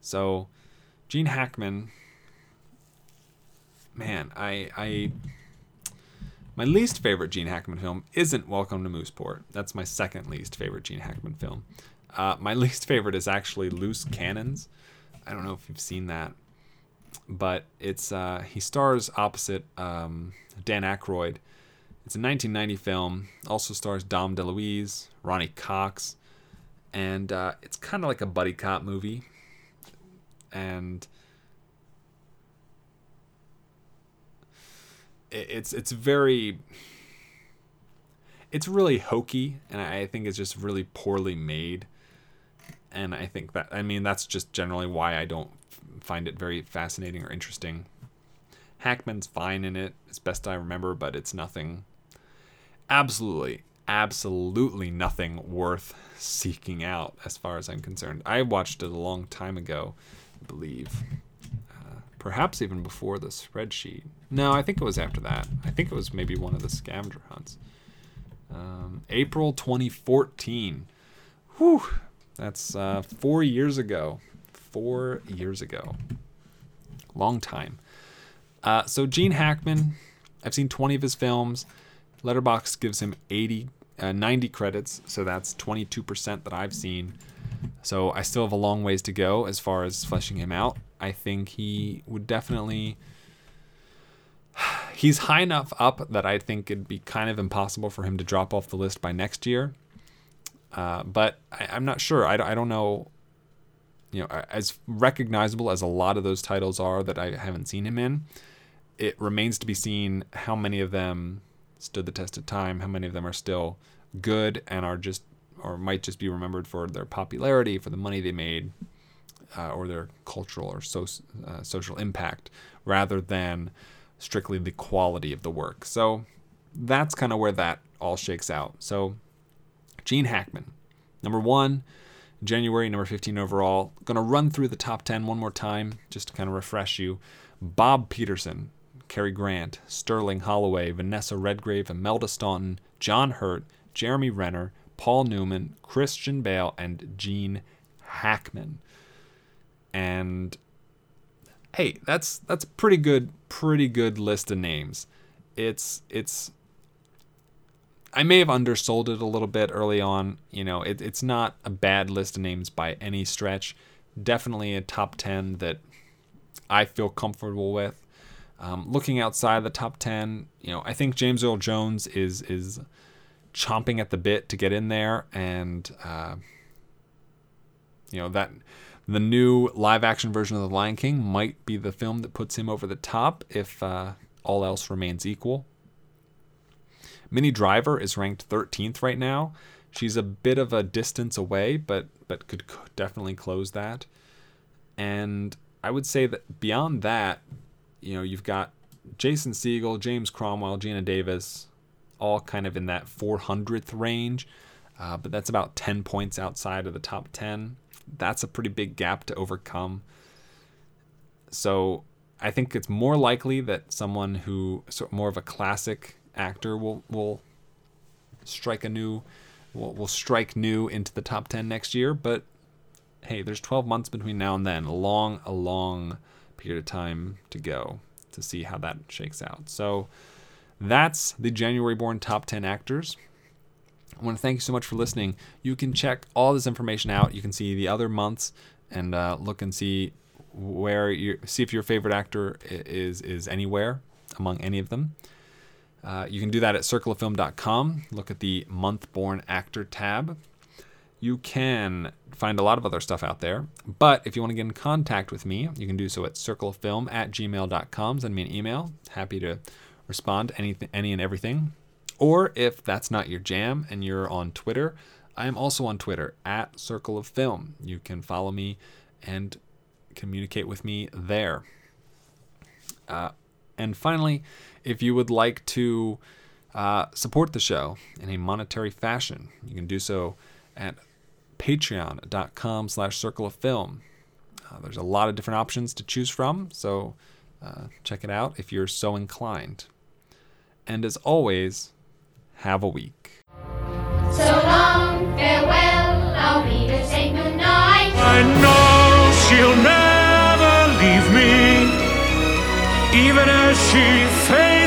So, Gene Hackman man, I I my least favorite Gene Hackman film isn't Welcome to Mooseport. That's my second least favorite Gene Hackman film. Uh, my least favorite is actually Loose Cannons. I don't know if you've seen that, but it's uh, he stars opposite um, Dan Aykroyd. It's a 1990 film. Also stars Dom DeLuise, Ronny Cox, and uh, it's kind of like a buddy cop movie. And it's it's very it's really hokey, and I think it's just really poorly made. And I think that I mean that's just generally why I don't find it very fascinating or interesting. Hackman's fine in it, as best I remember, but it's nothing absolutely, absolutely nothing worth seeking out as far as I'm concerned. I watched it a long time ago, I believe. Perhaps even before the spreadsheet. No, I think it was after that. I think it was maybe one of the scavenger hunts. Um, April 2014. Whew. That's uh, four years ago. Four years ago. Long time. Uh, so Gene Hackman, I've seen 20 of his films. Letterboxd gives him 80, uh, 90 credits, so that's 22% that I've seen. So I still have a long ways to go as far as fleshing him out. I think he would definitely. He's high enough up that I think it'd be kind of impossible for him to drop off the list by next year. Uh, but I, I'm not sure. I, I don't know. You know, as recognizable as a lot of those titles are that I haven't seen him in, it remains to be seen how many of them stood the test of time, how many of them are still good and are just or might just be remembered for their popularity, for the money they made, uh, or their cultural or so, uh, social impact, rather than strictly the quality of the work. So that's kind of where that all shakes out. So Gene Hackman, number one, January, number 15 overall. Going to run through the top 10 one more time just to kind of refresh you. Bob Peterson, Cary Grant, Sterling Holloway, Vanessa Redgrave, Imelda Staunton, John Hurt, Jeremy Renner, Paul Newman, Christian Bale, and Gene Hackman. And hey, that's that's pretty good, pretty good list of names. It's it's I may have undersold it a little bit early on. You know, it, it's not a bad list of names by any stretch. Definitely a top 10 that I feel comfortable with. Um, looking outside the top 10, you know, I think James Earl Jones is is chomping at the bit to get in there, and uh, you know that the new live action version of The Lion King might be the film that puts him over the top if uh, all else remains equal. Minnie Driver is ranked 13th right now. She's a bit of a distance away, but but could definitely close that. And I would say that beyond that, you know, you've got Jason Segel, James Cromwell, Geena Davis, all kind of in that 400th range, uh, but that's about 10 points outside of the top 10. That's a pretty big gap to overcome. So I think it's more likely that someone who sort more of a classic actor will will strike a new will, will strike new into the top 10 next year but hey there's 12 months between now and then a long a long period of time to go to see how that shakes out so that's the january born top 10 actors I want to thank you so much for listening. You can check all this information out. You can see the other months and uh, look and see where you see if your favorite actor is is anywhere among any of them. Uh, you can do that at circleoffilm.com. Look at the month born actor tab. You can find a lot of other stuff out there, but if you want to get in contact with me, you can do so at circleoffilm at gmail.com. Send me an email. Happy to respond to anything, any and everything. Or if that's not your jam and you're on Twitter, I am also on Twitter at Circle of Film. You can follow me and communicate with me there. Uh, and finally, if you would like to uh, support the show in a monetary fashion, you can do so at patreon.com slash circle of film. Uh, there's a lot of different options to choose from, so uh, check it out if you're so inclined. And as always, have a week. So long, farewell, our readers say goodnight. I know she'll never leave me, even as she fades